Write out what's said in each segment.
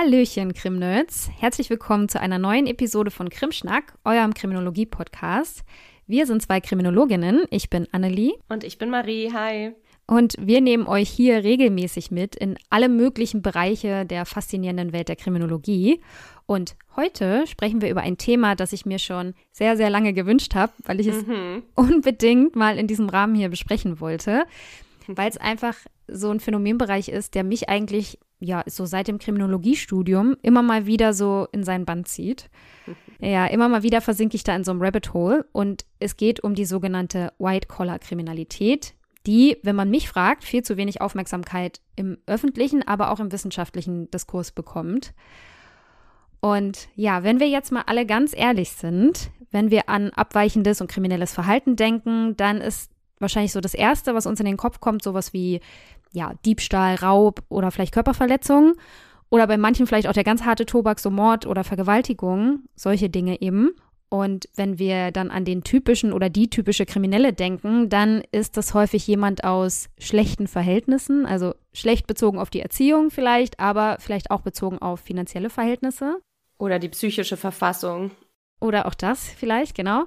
Hallöchen, Krimnerds. Herzlich willkommen zu einer neuen Episode von Krimschnack, eurem Kriminologie-Podcast. Wir sind zwei Kriminologinnen. Ich bin Annelie. Und ich bin Marie. Hi. Und wir nehmen euch hier regelmäßig mit in alle möglichen Bereiche der faszinierenden Welt der Kriminologie. Und heute sprechen wir über ein Thema, das ich mir schon sehr, sehr lange gewünscht habe, weil ich es mhm. unbedingt mal in diesem Rahmen hier besprechen wollte, weil es einfach so ein Phänomenbereich ist, der mich eigentlich ja so seit dem Kriminologiestudium immer mal wieder so in seinen Band zieht. Ja, immer mal wieder versinke ich da in so einem Rabbit Hole und es geht um die sogenannte White-Collar-Kriminalität, die, wenn man mich fragt, viel zu wenig Aufmerksamkeit im öffentlichen, aber auch im wissenschaftlichen Diskurs bekommt. Und ja, wenn wir jetzt mal alle ganz ehrlich sind, wenn wir an abweichendes und kriminelles Verhalten denken, dann ist wahrscheinlich so das Erste, was uns in den Kopf kommt, sowas wie ja, Diebstahl, Raub oder vielleicht Körperverletzung. Oder bei manchen vielleicht auch der ganz harte Tobak, so Mord oder Vergewaltigung, solche Dinge eben. Und wenn wir dann an den typischen oder die typische Kriminelle denken, dann ist das häufig jemand aus schlechten Verhältnissen, also schlecht bezogen auf die Erziehung vielleicht, aber vielleicht auch bezogen auf finanzielle Verhältnisse. Oder die psychische Verfassung. Oder auch das vielleicht, genau.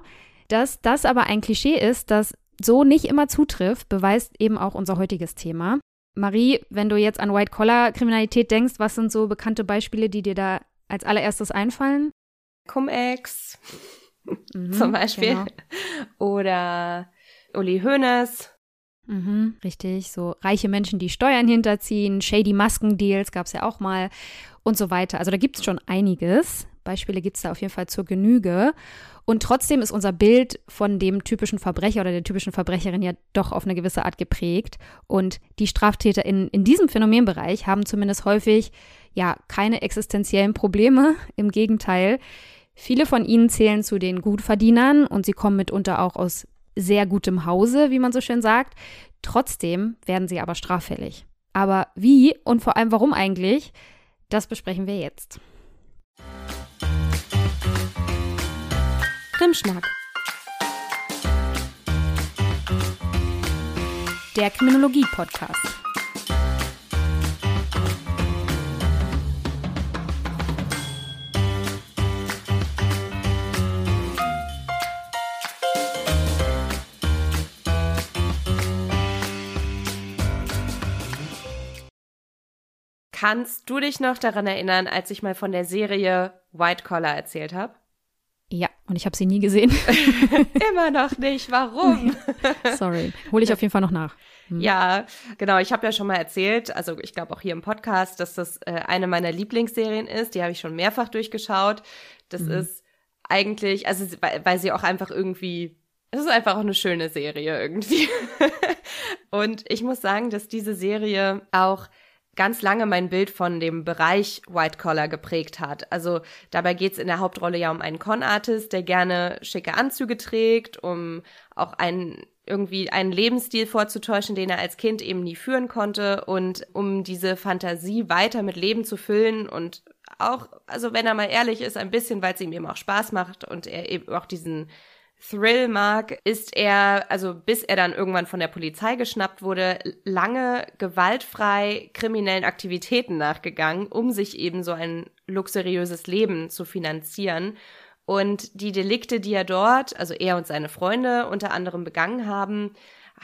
Dass das aber ein Klischee ist, das so nicht immer zutrifft, beweist eben auch unser heutiges Thema. Marie, wenn du jetzt an White-Collar-Kriminalität denkst, was sind so bekannte Beispiele, die dir da als allererstes einfallen? Cum-Ex mhm, zum Beispiel. Genau. Oder Uli Hoeneß. Mhm, richtig, so reiche Menschen, die Steuern hinterziehen, shady Maskendeals gab es ja auch mal und so weiter. Also da gibt es schon einiges. Beispiele gibt es da auf jeden Fall zur Genüge. Und trotzdem ist unser Bild von dem typischen Verbrecher oder der typischen Verbrecherin ja doch auf eine gewisse Art geprägt. Und die Straftäter in, in diesem Phänomenbereich haben zumindest häufig ja keine existenziellen Probleme. Im Gegenteil, viele von ihnen zählen zu den Gutverdienern und sie kommen mitunter auch aus sehr gutem Hause, wie man so schön sagt. Trotzdem werden sie aber straffällig. Aber wie und vor allem warum eigentlich, das besprechen wir jetzt. Krimschnack. Der Kriminologie-Podcast. Kannst du dich noch daran erinnern, als ich mal von der Serie White Collar erzählt habe? Ja, und ich habe sie nie gesehen. Immer noch nicht. Warum? Sorry. Hole ich auf jeden Fall noch nach. Hm. Ja, genau. Ich habe ja schon mal erzählt, also ich glaube auch hier im Podcast, dass das äh, eine meiner Lieblingsserien ist. Die habe ich schon mehrfach durchgeschaut. Das mhm. ist eigentlich, also weil, weil sie auch einfach irgendwie es ist einfach auch eine schöne Serie irgendwie. und ich muss sagen, dass diese Serie auch ganz lange mein Bild von dem Bereich White Collar geprägt hat. Also dabei geht es in der Hauptrolle ja um einen Con-Artist, der gerne schicke Anzüge trägt, um auch einen irgendwie einen Lebensstil vorzutäuschen, den er als Kind eben nie führen konnte und um diese Fantasie weiter mit Leben zu füllen und auch, also wenn er mal ehrlich ist, ein bisschen, weil es ihm eben auch Spaß macht und er eben auch diesen Thrill mag, ist er, also bis er dann irgendwann von der Polizei geschnappt wurde, lange gewaltfrei kriminellen Aktivitäten nachgegangen, um sich eben so ein luxuriöses Leben zu finanzieren. Und die Delikte, die er dort, also er und seine Freunde unter anderem begangen haben,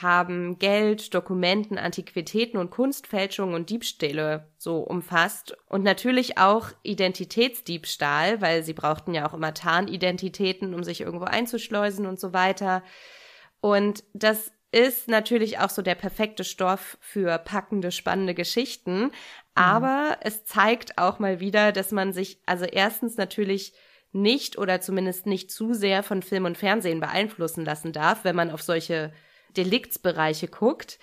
haben Geld, Dokumenten, Antiquitäten und Kunstfälschungen und Diebstähle so umfasst und natürlich auch Identitätsdiebstahl, weil sie brauchten ja auch immer Tarnidentitäten, um sich irgendwo einzuschleusen und so weiter. Und das ist natürlich auch so der perfekte Stoff für packende, spannende Geschichten. Mhm. Aber es zeigt auch mal wieder, dass man sich also erstens natürlich nicht oder zumindest nicht zu sehr von Film und Fernsehen beeinflussen lassen darf, wenn man auf solche Deliktsbereiche guckt.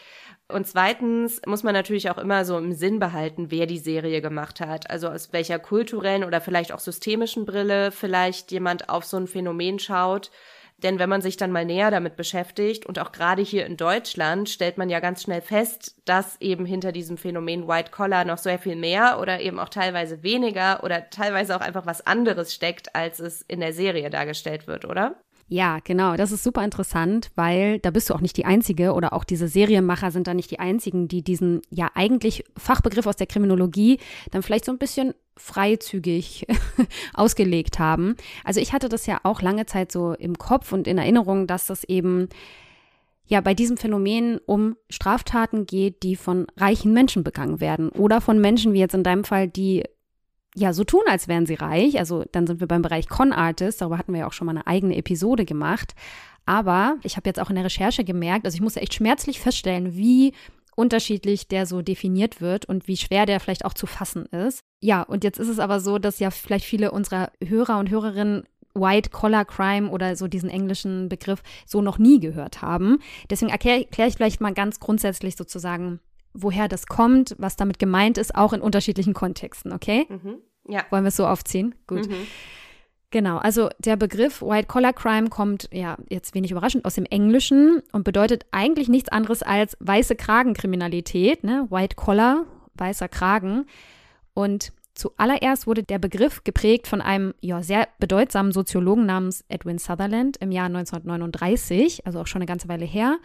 Und zweitens muss man natürlich auch immer so im Sinn behalten, wer die Serie gemacht hat. Also aus welcher kulturellen oder vielleicht auch systemischen Brille vielleicht jemand auf so ein Phänomen schaut. Denn wenn man sich dann mal näher damit beschäftigt und auch gerade hier in Deutschland stellt man ja ganz schnell fest, dass eben hinter diesem Phänomen White Collar noch sehr viel mehr oder eben auch teilweise weniger oder teilweise auch einfach was anderes steckt, als es in der Serie dargestellt wird, oder? Ja, genau. Das ist super interessant, weil da bist du auch nicht die Einzige oder auch diese Serienmacher sind da nicht die Einzigen, die diesen ja eigentlich Fachbegriff aus der Kriminologie dann vielleicht so ein bisschen freizügig ausgelegt haben. Also ich hatte das ja auch lange Zeit so im Kopf und in Erinnerung, dass das eben ja bei diesem Phänomen um Straftaten geht, die von reichen Menschen begangen werden oder von Menschen wie jetzt in deinem Fall, die ja so tun, als wären sie reich. Also dann sind wir beim Bereich Con Artist, darüber hatten wir ja auch schon mal eine eigene Episode gemacht. Aber ich habe jetzt auch in der Recherche gemerkt, also ich musste echt schmerzlich feststellen, wie unterschiedlich der so definiert wird und wie schwer der vielleicht auch zu fassen ist. Ja, und jetzt ist es aber so, dass ja vielleicht viele unserer Hörer und Hörerinnen White Collar Crime oder so diesen englischen Begriff so noch nie gehört haben. Deswegen erkläre erklär ich vielleicht mal ganz grundsätzlich sozusagen, woher das kommt, was damit gemeint ist, auch in unterschiedlichen Kontexten, okay? Mhm. Ja. Wollen wir es so aufziehen? Gut. Mhm. Genau, also der Begriff White Collar Crime kommt ja jetzt wenig überraschend aus dem Englischen und bedeutet eigentlich nichts anderes als weiße Kragenkriminalität, ne? White Collar, weißer Kragen. Und zuallererst wurde der Begriff geprägt von einem ja, sehr bedeutsamen Soziologen namens Edwin Sutherland im Jahr 1939, also auch schon eine ganze Weile her.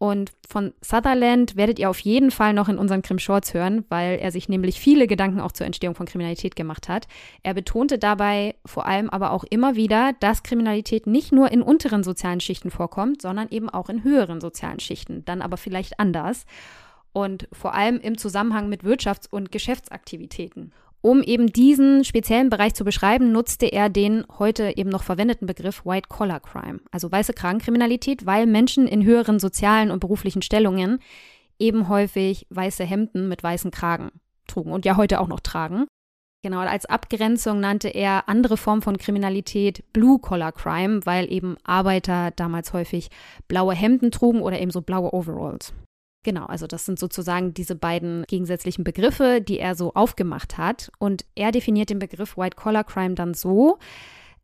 Und von Sutherland werdet ihr auf jeden Fall noch in unseren Krim Shorts hören, weil er sich nämlich viele Gedanken auch zur Entstehung von Kriminalität gemacht hat. Er betonte dabei vor allem aber auch immer wieder, dass Kriminalität nicht nur in unteren sozialen Schichten vorkommt, sondern eben auch in höheren sozialen Schichten, dann aber vielleicht anders. Und vor allem im Zusammenhang mit Wirtschafts- und Geschäftsaktivitäten. Um eben diesen speziellen Bereich zu beschreiben, nutzte er den heute eben noch verwendeten Begriff White Collar Crime, also weiße Kragenkriminalität, weil Menschen in höheren sozialen und beruflichen Stellungen eben häufig weiße Hemden mit weißen Kragen trugen und ja heute auch noch tragen. Genau, als Abgrenzung nannte er andere Formen von Kriminalität Blue Collar Crime, weil eben Arbeiter damals häufig blaue Hemden trugen oder eben so blaue Overalls. Genau, also das sind sozusagen diese beiden gegensätzlichen Begriffe, die er so aufgemacht hat. Und er definiert den Begriff White Collar Crime dann so,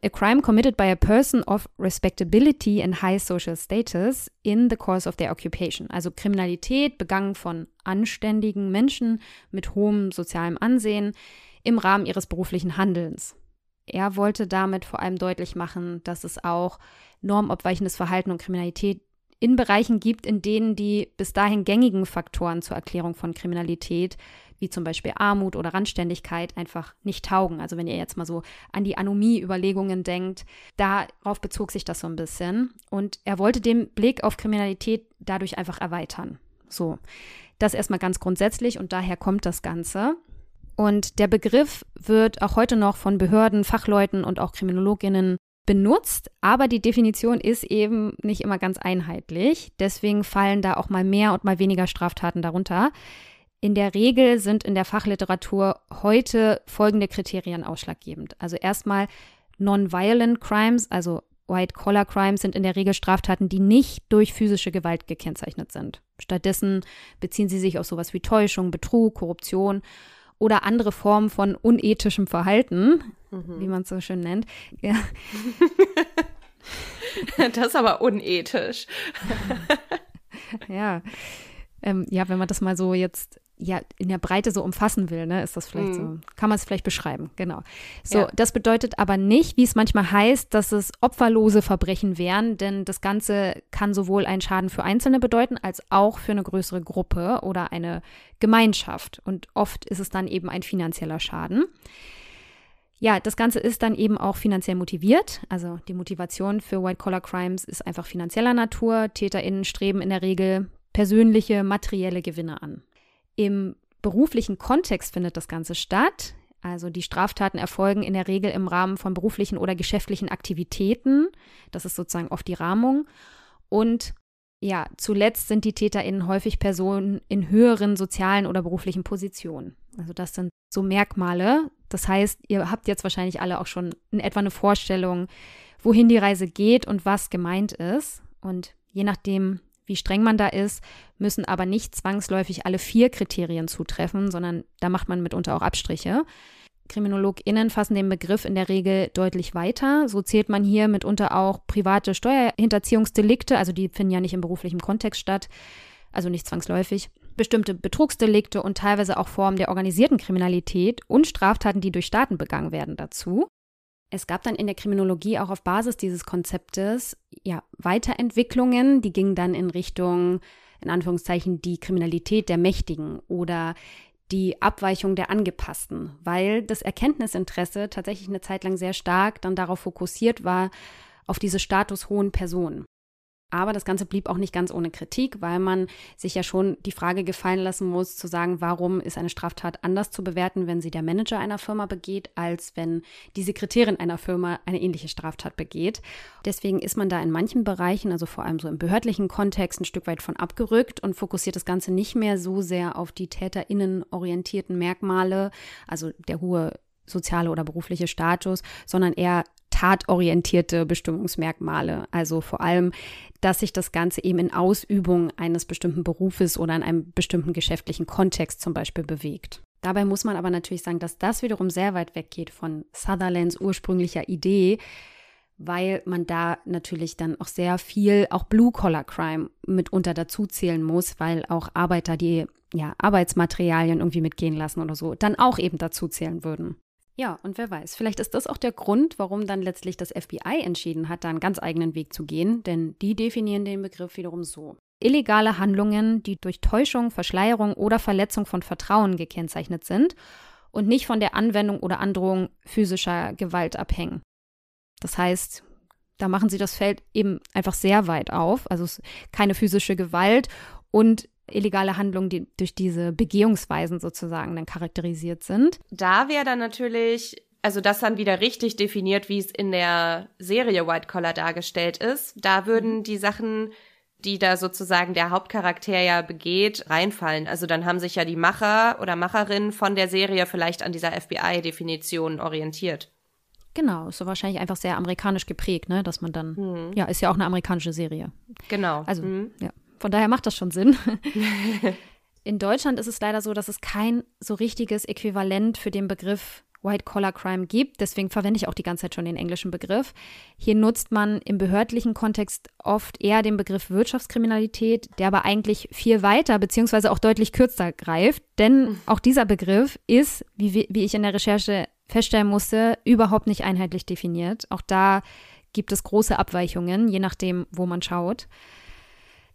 A crime committed by a person of respectability and high social status in the course of their occupation. Also Kriminalität begangen von anständigen Menschen mit hohem sozialem Ansehen im Rahmen ihres beruflichen Handelns. Er wollte damit vor allem deutlich machen, dass es auch normabweichendes Verhalten und Kriminalität in Bereichen gibt, in denen die bis dahin gängigen Faktoren zur Erklärung von Kriminalität, wie zum Beispiel Armut oder Randständigkeit, einfach nicht taugen. Also wenn ihr jetzt mal so an die Anomie-Überlegungen denkt, darauf bezog sich das so ein bisschen. Und er wollte den Blick auf Kriminalität dadurch einfach erweitern. So, das erstmal ganz grundsätzlich und daher kommt das Ganze. Und der Begriff wird auch heute noch von Behörden, Fachleuten und auch Kriminologinnen benutzt, aber die Definition ist eben nicht immer ganz einheitlich. Deswegen fallen da auch mal mehr und mal weniger Straftaten darunter. In der Regel sind in der Fachliteratur heute folgende Kriterien ausschlaggebend. Also erstmal Non-Violent Crimes, also White-Collar-Crimes sind in der Regel Straftaten, die nicht durch physische Gewalt gekennzeichnet sind. Stattdessen beziehen sie sich auf sowas wie Täuschung, Betrug, Korruption oder andere Formen von unethischem Verhalten, mhm. wie man es so schön nennt. Ja. das ist aber unethisch. ja. Ähm, ja, wenn man das mal so jetzt ja in der Breite so umfassen will, ne, ist das vielleicht mm. so, mhm. kann man es vielleicht beschreiben, genau. So, ja. das bedeutet aber nicht, wie es manchmal heißt, dass es opferlose Verbrechen wären, denn das Ganze kann sowohl einen Schaden für Einzelne bedeuten, als auch für eine größere Gruppe oder eine Gemeinschaft. Und oft ist es dann eben ein finanzieller Schaden. Ja, das Ganze ist dann eben auch finanziell motiviert. Also die Motivation für White-Collar-Crimes ist einfach finanzieller Natur. TäterInnen streben in der Regel persönliche, materielle Gewinne an. Im beruflichen Kontext findet das Ganze statt. Also die Straftaten erfolgen in der Regel im Rahmen von beruflichen oder geschäftlichen Aktivitäten. Das ist sozusagen oft die Rahmung. Und ja, zuletzt sind die TäterInnen häufig Personen in höheren sozialen oder beruflichen Positionen. Also das sind so Merkmale. Das heißt, ihr habt jetzt wahrscheinlich alle auch schon in etwa eine Vorstellung, wohin die Reise geht und was gemeint ist. Und je nachdem, wie streng man da ist, müssen aber nicht zwangsläufig alle vier Kriterien zutreffen, sondern da macht man mitunter auch Abstriche. KriminologInnen fassen den Begriff in der Regel deutlich weiter. So zählt man hier mitunter auch private Steuerhinterziehungsdelikte, also die finden ja nicht im beruflichen Kontext statt, also nicht zwangsläufig. Bestimmte Betrugsdelikte und teilweise auch Formen der organisierten Kriminalität und Straftaten, die durch Staaten begangen werden, dazu. Es gab dann in der Kriminologie auch auf Basis dieses Konzeptes ja Weiterentwicklungen, die gingen dann in Richtung in Anführungszeichen die Kriminalität der Mächtigen oder die Abweichung der Angepassten, weil das Erkenntnisinteresse tatsächlich eine Zeit lang sehr stark dann darauf fokussiert war, auf diese statushohen Personen. Aber das Ganze blieb auch nicht ganz ohne Kritik, weil man sich ja schon die Frage gefallen lassen muss, zu sagen, warum ist eine Straftat anders zu bewerten, wenn sie der Manager einer Firma begeht, als wenn die Sekretärin einer Firma eine ähnliche Straftat begeht. Deswegen ist man da in manchen Bereichen, also vor allem so im behördlichen Kontext, ein Stück weit von abgerückt und fokussiert das Ganze nicht mehr so sehr auf die TäterInnen orientierten Merkmale, also der hohe soziale oder berufliche Status, sondern eher tatorientierte Bestimmungsmerkmale. Also vor allem, dass sich das Ganze eben in Ausübung eines bestimmten Berufes oder in einem bestimmten geschäftlichen Kontext zum Beispiel bewegt. Dabei muss man aber natürlich sagen, dass das wiederum sehr weit weggeht von Sutherlands ursprünglicher Idee, weil man da natürlich dann auch sehr viel, auch Blue-Collar-Crime mitunter dazuzählen muss, weil auch Arbeiter, die ja Arbeitsmaterialien irgendwie mitgehen lassen oder so, dann auch eben dazuzählen würden. Ja, und wer weiß, vielleicht ist das auch der Grund, warum dann letztlich das FBI entschieden hat, da einen ganz eigenen Weg zu gehen, denn die definieren den Begriff wiederum so. Illegale Handlungen, die durch Täuschung, Verschleierung oder Verletzung von Vertrauen gekennzeichnet sind und nicht von der Anwendung oder Androhung physischer Gewalt abhängen. Das heißt, da machen sie das Feld eben einfach sehr weit auf, also keine physische Gewalt und illegale Handlungen, die durch diese Begehungsweisen sozusagen dann charakterisiert sind. Da wäre dann natürlich, also das dann wieder richtig definiert, wie es in der Serie White Collar dargestellt ist. Da würden mhm. die Sachen, die da sozusagen der Hauptcharakter ja begeht, reinfallen. Also dann haben sich ja die Macher oder Macherinnen von der Serie vielleicht an dieser FBI-Definition orientiert. Genau, ist so wahrscheinlich einfach sehr amerikanisch geprägt, ne? Dass man dann, mhm. ja, ist ja auch eine amerikanische Serie. Genau. Also, mhm. ja. Von daher macht das schon Sinn. In Deutschland ist es leider so, dass es kein so richtiges Äquivalent für den Begriff White Collar Crime gibt. Deswegen verwende ich auch die ganze Zeit schon den englischen Begriff. Hier nutzt man im behördlichen Kontext oft eher den Begriff Wirtschaftskriminalität, der aber eigentlich viel weiter bzw. auch deutlich kürzer greift. Denn auch dieser Begriff ist, wie, wie ich in der Recherche feststellen musste, überhaupt nicht einheitlich definiert. Auch da gibt es große Abweichungen, je nachdem, wo man schaut.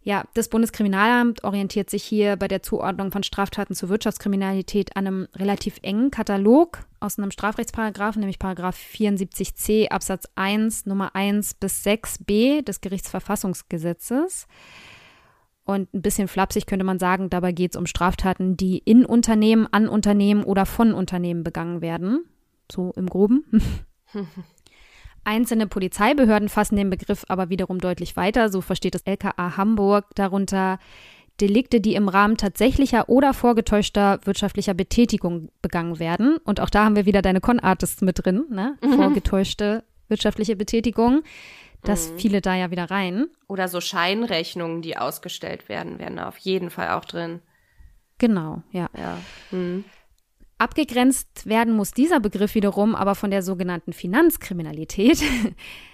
Ja, das Bundeskriminalamt orientiert sich hier bei der Zuordnung von Straftaten zur Wirtschaftskriminalität an einem relativ engen Katalog aus einem Strafrechtsparagraphen, nämlich Paragraph 74c Absatz 1 Nummer 1 bis 6b des Gerichtsverfassungsgesetzes. Und ein bisschen flapsig könnte man sagen, dabei geht es um Straftaten, die in Unternehmen, an Unternehmen oder von Unternehmen begangen werden. So im groben. Einzelne Polizeibehörden fassen den Begriff aber wiederum deutlich weiter. So versteht das LKA Hamburg darunter Delikte, die im Rahmen tatsächlicher oder vorgetäuschter wirtschaftlicher Betätigung begangen werden. Und auch da haben wir wieder deine Con-Artists mit drin, ne? Mhm. Vorgetäuschte wirtschaftliche Betätigung. Das mhm. fiele da ja wieder rein. Oder so Scheinrechnungen, die ausgestellt werden, werden da auf jeden Fall auch drin. Genau, ja. ja. Mhm. Abgegrenzt werden muss dieser Begriff wiederum aber von der sogenannten Finanzkriminalität,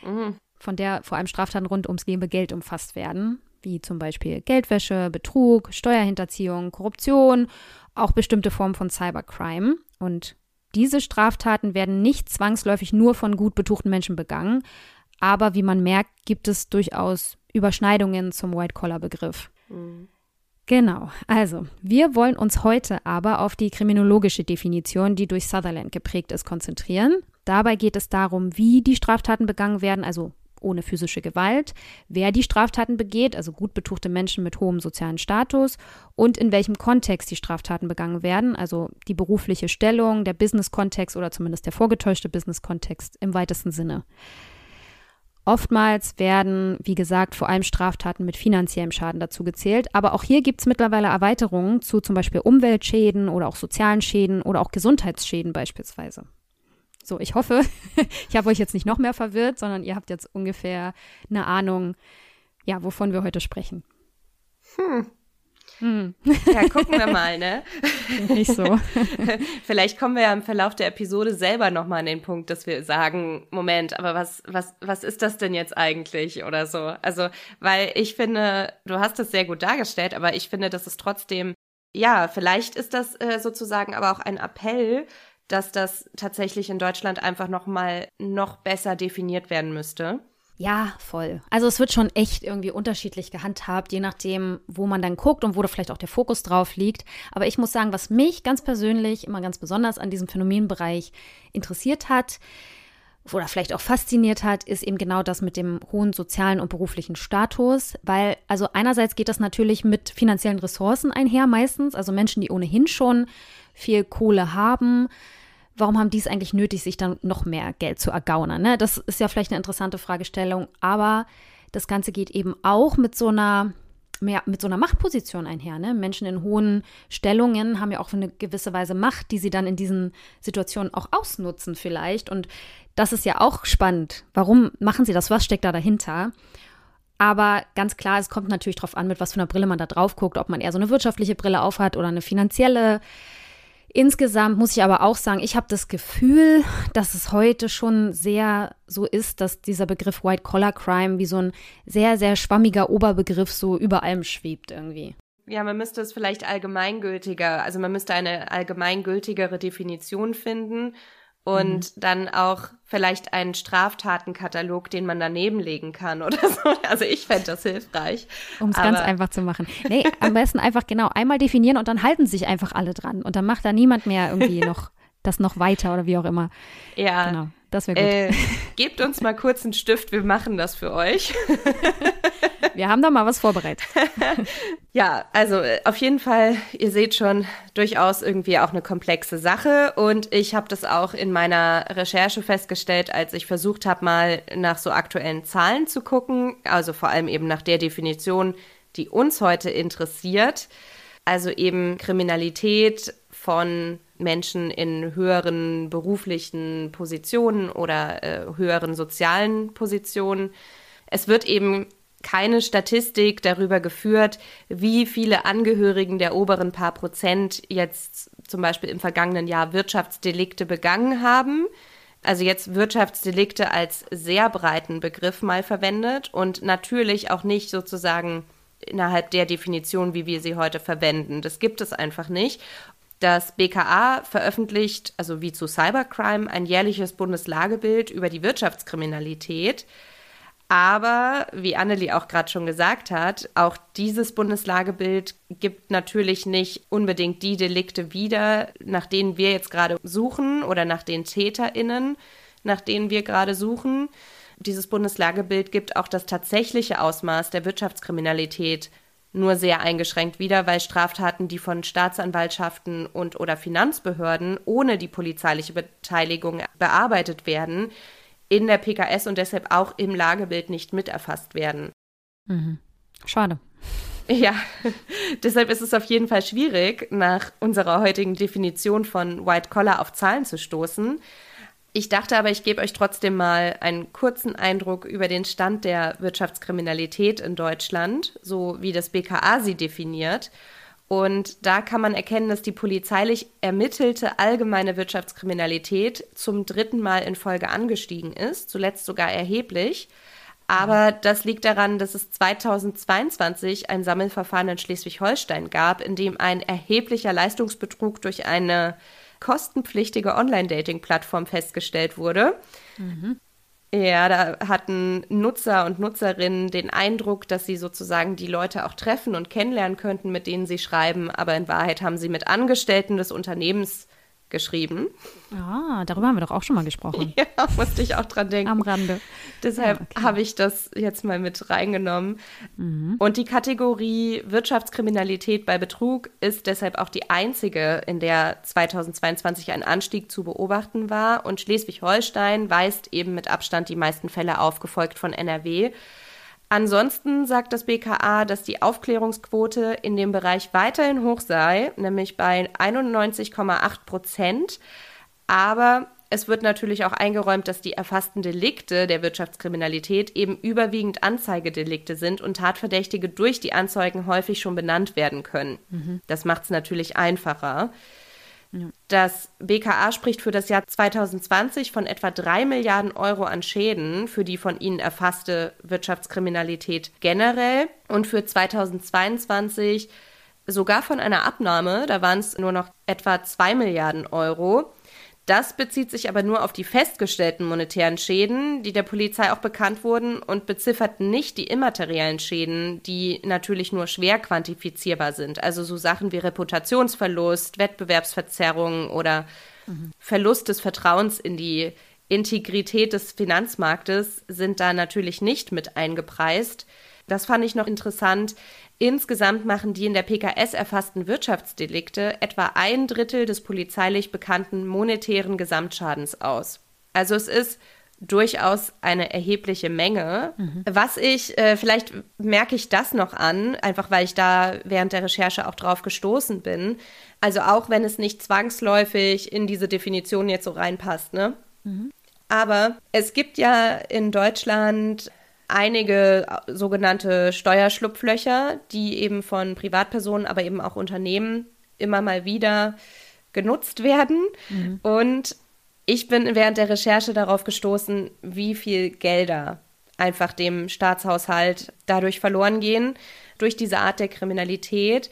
mhm. von der vor allem Straftaten rund ums liebe Geld umfasst werden, wie zum Beispiel Geldwäsche, Betrug, Steuerhinterziehung, Korruption, auch bestimmte Formen von Cybercrime. Und diese Straftaten werden nicht zwangsläufig nur von gut betuchten Menschen begangen, aber wie man merkt, gibt es durchaus Überschneidungen zum White-Collar-Begriff. Mhm. Genau, also wir wollen uns heute aber auf die kriminologische Definition, die durch Sutherland geprägt ist, konzentrieren. Dabei geht es darum, wie die Straftaten begangen werden, also ohne physische Gewalt, wer die Straftaten begeht, also gut betuchte Menschen mit hohem sozialen Status und in welchem Kontext die Straftaten begangen werden, also die berufliche Stellung, der Business-Kontext oder zumindest der vorgetäuschte Business-Kontext im weitesten Sinne. Oftmals werden, wie gesagt, vor allem Straftaten mit finanziellem Schaden dazu gezählt. Aber auch hier gibt es mittlerweile Erweiterungen zu zum Beispiel Umweltschäden oder auch sozialen Schäden oder auch Gesundheitsschäden beispielsweise. So, ich hoffe, ich habe euch jetzt nicht noch mehr verwirrt, sondern ihr habt jetzt ungefähr eine Ahnung, ja, wovon wir heute sprechen. Hm. Hm. Ja, gucken wir mal, ne? Nicht so. Vielleicht kommen wir ja im Verlauf der Episode selber nochmal an den Punkt, dass wir sagen, Moment, aber was, was, was ist das denn jetzt eigentlich oder so? Also, weil ich finde, du hast es sehr gut dargestellt, aber ich finde, dass es trotzdem, ja, vielleicht ist das äh, sozusagen aber auch ein Appell, dass das tatsächlich in Deutschland einfach nochmal noch besser definiert werden müsste. Ja, voll. Also es wird schon echt irgendwie unterschiedlich gehandhabt, je nachdem, wo man dann guckt und wo da vielleicht auch der Fokus drauf liegt. Aber ich muss sagen, was mich ganz persönlich immer ganz besonders an diesem Phänomenbereich interessiert hat, oder vielleicht auch fasziniert hat, ist eben genau das mit dem hohen sozialen und beruflichen Status, weil also einerseits geht das natürlich mit finanziellen Ressourcen einher meistens, also Menschen, die ohnehin schon viel Kohle haben, warum haben die es eigentlich nötig, sich dann noch mehr Geld zu ergaunern? Ne? Das ist ja vielleicht eine interessante Fragestellung, aber das Ganze geht eben auch mit so einer mehr mit so einer Machtposition einher. Ne? Menschen in hohen Stellungen haben ja auch eine gewisse Weise Macht, die sie dann in diesen Situationen auch ausnutzen vielleicht. Und das ist ja auch spannend. Warum machen sie das? Was steckt da dahinter? Aber ganz klar, es kommt natürlich darauf an, mit was für einer Brille man da drauf guckt, ob man eher so eine wirtschaftliche Brille aufhat oder eine finanzielle. Insgesamt muss ich aber auch sagen, ich habe das Gefühl, dass es heute schon sehr so ist, dass dieser Begriff White Collar Crime wie so ein sehr, sehr schwammiger Oberbegriff so über allem schwebt irgendwie. Ja, man müsste es vielleicht allgemeingültiger, also man müsste eine allgemeingültigere Definition finden und mhm. dann auch vielleicht einen Straftatenkatalog, den man daneben legen kann oder so. Also ich fände das hilfreich. Um es ganz einfach zu machen. Nee, am besten einfach genau einmal definieren und dann halten sich einfach alle dran. Und dann macht da niemand mehr irgendwie noch das noch weiter oder wie auch immer. Ja. Genau. Das wäre gut. Äh, gebt uns mal kurz einen Stift, wir machen das für euch. wir haben da mal was vorbereitet. ja, also äh, auf jeden Fall, ihr seht schon, durchaus irgendwie auch eine komplexe Sache. Und ich habe das auch in meiner Recherche festgestellt, als ich versucht habe, mal nach so aktuellen Zahlen zu gucken. Also vor allem eben nach der Definition, die uns heute interessiert. Also eben Kriminalität von Menschen in höheren beruflichen Positionen oder äh, höheren sozialen Positionen. Es wird eben keine Statistik darüber geführt, wie viele Angehörigen der oberen paar Prozent jetzt zum Beispiel im vergangenen Jahr Wirtschaftsdelikte begangen haben. Also jetzt Wirtschaftsdelikte als sehr breiten Begriff mal verwendet und natürlich auch nicht sozusagen innerhalb der Definition, wie wir sie heute verwenden. Das gibt es einfach nicht. Das BKA veröffentlicht, also wie zu Cybercrime, ein jährliches Bundeslagebild über die Wirtschaftskriminalität. Aber, wie Annelie auch gerade schon gesagt hat, auch dieses Bundeslagebild gibt natürlich nicht unbedingt die Delikte wieder, nach denen wir jetzt gerade suchen oder nach den TäterInnen, nach denen wir gerade suchen. Dieses Bundeslagebild gibt auch das tatsächliche Ausmaß der Wirtschaftskriminalität nur sehr eingeschränkt wieder, weil Straftaten, die von Staatsanwaltschaften und oder Finanzbehörden ohne die polizeiliche Beteiligung bearbeitet werden, in der PKS und deshalb auch im Lagebild nicht miterfasst werden. Mhm. Schade. Ja, deshalb ist es auf jeden Fall schwierig, nach unserer heutigen Definition von White Collar auf Zahlen zu stoßen. Ich dachte aber, ich gebe euch trotzdem mal einen kurzen Eindruck über den Stand der Wirtschaftskriminalität in Deutschland, so wie das BKA sie definiert. Und da kann man erkennen, dass die polizeilich ermittelte allgemeine Wirtschaftskriminalität zum dritten Mal in Folge angestiegen ist, zuletzt sogar erheblich. Aber das liegt daran, dass es 2022 ein Sammelverfahren in Schleswig-Holstein gab, in dem ein erheblicher Leistungsbetrug durch eine kostenpflichtige Online-Dating-Plattform festgestellt wurde. Mhm. Ja, da hatten Nutzer und Nutzerinnen den Eindruck, dass sie sozusagen die Leute auch treffen und kennenlernen könnten, mit denen sie schreiben, aber in Wahrheit haben sie mit Angestellten des Unternehmens geschrieben. Ah, darüber haben wir doch auch schon mal gesprochen. Ja, musste ich auch dran denken. Am Rande. Deshalb ja, okay. habe ich das jetzt mal mit reingenommen. Mhm. Und die Kategorie Wirtschaftskriminalität bei Betrug ist deshalb auch die einzige, in der 2022 ein Anstieg zu beobachten war. Und Schleswig-Holstein weist eben mit Abstand die meisten Fälle auf, gefolgt von NRW. Ansonsten sagt das BKA, dass die Aufklärungsquote in dem Bereich weiterhin hoch sei, nämlich bei 91,8 Prozent. Aber es wird natürlich auch eingeräumt, dass die erfassten Delikte der Wirtschaftskriminalität eben überwiegend Anzeigedelikte sind und Tatverdächtige durch die Anzeigen häufig schon benannt werden können. Mhm. Das macht es natürlich einfacher. Das BKA spricht für das Jahr 2020 von etwa drei Milliarden Euro an Schäden für die von ihnen erfasste Wirtschaftskriminalität generell und für 2022 sogar von einer Abnahme, da waren es nur noch etwa zwei Milliarden Euro. Das bezieht sich aber nur auf die festgestellten monetären Schäden, die der Polizei auch bekannt wurden und beziffert nicht die immateriellen Schäden, die natürlich nur schwer quantifizierbar sind. Also so Sachen wie Reputationsverlust, Wettbewerbsverzerrungen oder mhm. Verlust des Vertrauens in die Integrität des Finanzmarktes sind da natürlich nicht mit eingepreist. Das fand ich noch interessant. Insgesamt machen die in der PKS erfassten Wirtschaftsdelikte etwa ein Drittel des polizeilich bekannten monetären Gesamtschadens aus. Also es ist durchaus eine erhebliche Menge. Mhm. Was ich, äh, vielleicht merke ich das noch an, einfach weil ich da während der Recherche auch drauf gestoßen bin. Also auch wenn es nicht zwangsläufig in diese Definition jetzt so reinpasst, ne? Mhm. Aber es gibt ja in Deutschland einige sogenannte Steuerschlupflöcher, die eben von Privatpersonen, aber eben auch Unternehmen immer mal wieder genutzt werden. Mhm. Und ich bin während der Recherche darauf gestoßen, wie viel Gelder einfach dem Staatshaushalt dadurch verloren gehen, durch diese Art der Kriminalität.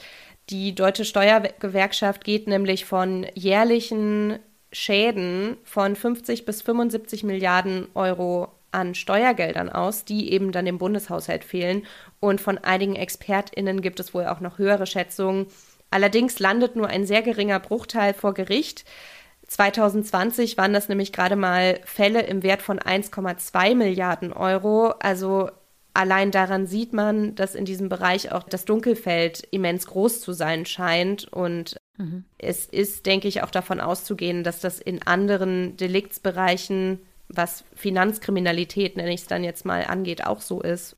Die Deutsche Steuergewerkschaft geht nämlich von jährlichen Schäden von 50 bis 75 Milliarden Euro an Steuergeldern aus, die eben dann dem Bundeshaushalt fehlen. Und von einigen ExpertInnen gibt es wohl auch noch höhere Schätzungen. Allerdings landet nur ein sehr geringer Bruchteil vor Gericht. 2020 waren das nämlich gerade mal Fälle im Wert von 1,2 Milliarden Euro. Also allein daran sieht man, dass in diesem Bereich auch das Dunkelfeld immens groß zu sein scheint. Und mhm. es ist, denke ich, auch davon auszugehen, dass das in anderen Deliktsbereichen was Finanzkriminalität, nenne ich es dann jetzt mal, angeht, auch so ist.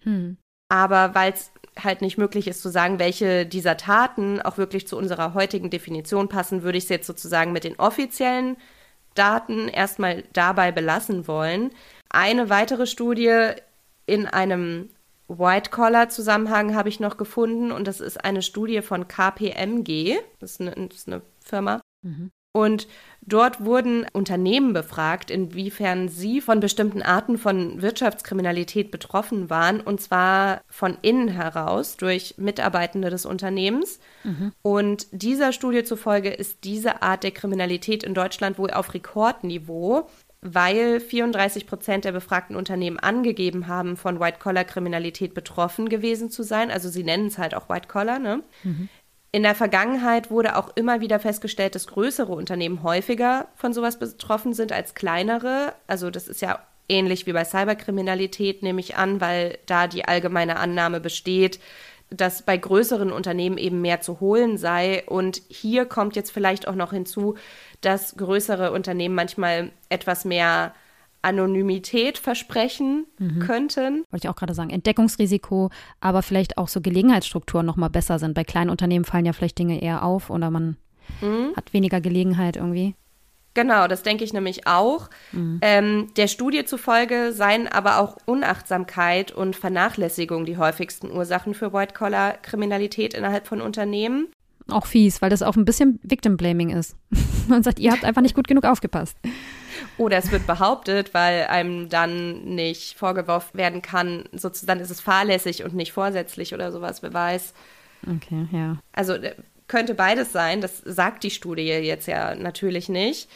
Hm. Aber weil es halt nicht möglich ist zu sagen, welche dieser Taten auch wirklich zu unserer heutigen Definition passen, würde ich es jetzt sozusagen mit den offiziellen Daten erstmal dabei belassen wollen. Eine weitere Studie in einem White-Collar-Zusammenhang habe ich noch gefunden und das ist eine Studie von KPMG, das ist eine, das ist eine Firma. Mhm. Und dort wurden Unternehmen befragt, inwiefern sie von bestimmten Arten von Wirtschaftskriminalität betroffen waren, und zwar von innen heraus durch Mitarbeitende des Unternehmens. Mhm. Und dieser Studie zufolge ist diese Art der Kriminalität in Deutschland wohl auf Rekordniveau weil 34 Prozent der befragten Unternehmen angegeben haben, von White-Collar-Kriminalität betroffen gewesen zu sein. Also sie nennen es halt auch White-Collar. Ne? Mhm. In der Vergangenheit wurde auch immer wieder festgestellt, dass größere Unternehmen häufiger von sowas betroffen sind als kleinere. Also das ist ja ähnlich wie bei Cyberkriminalität, nehme ich an, weil da die allgemeine Annahme besteht, dass bei größeren Unternehmen eben mehr zu holen sei. Und hier kommt jetzt vielleicht auch noch hinzu, dass größere Unternehmen manchmal etwas mehr Anonymität versprechen mhm. könnten. Wollte ich auch gerade sagen, Entdeckungsrisiko, aber vielleicht auch so Gelegenheitsstrukturen nochmal besser sind. Bei kleinen Unternehmen fallen ja vielleicht Dinge eher auf oder man mhm. hat weniger Gelegenheit irgendwie. Genau, das denke ich nämlich auch. Mhm. Ähm, der Studie zufolge seien aber auch Unachtsamkeit und Vernachlässigung die häufigsten Ursachen für White-Collar-Kriminalität innerhalb von Unternehmen. Auch fies, weil das auch ein bisschen Victim-Blaming ist. Man sagt, ihr habt einfach nicht gut genug aufgepasst. Oder es wird behauptet, weil einem dann nicht vorgeworfen werden kann, sozusagen ist es fahrlässig und nicht vorsätzlich oder sowas, wer weiß. Okay, ja. Also äh, könnte beides sein, das sagt die Studie jetzt ja natürlich nicht.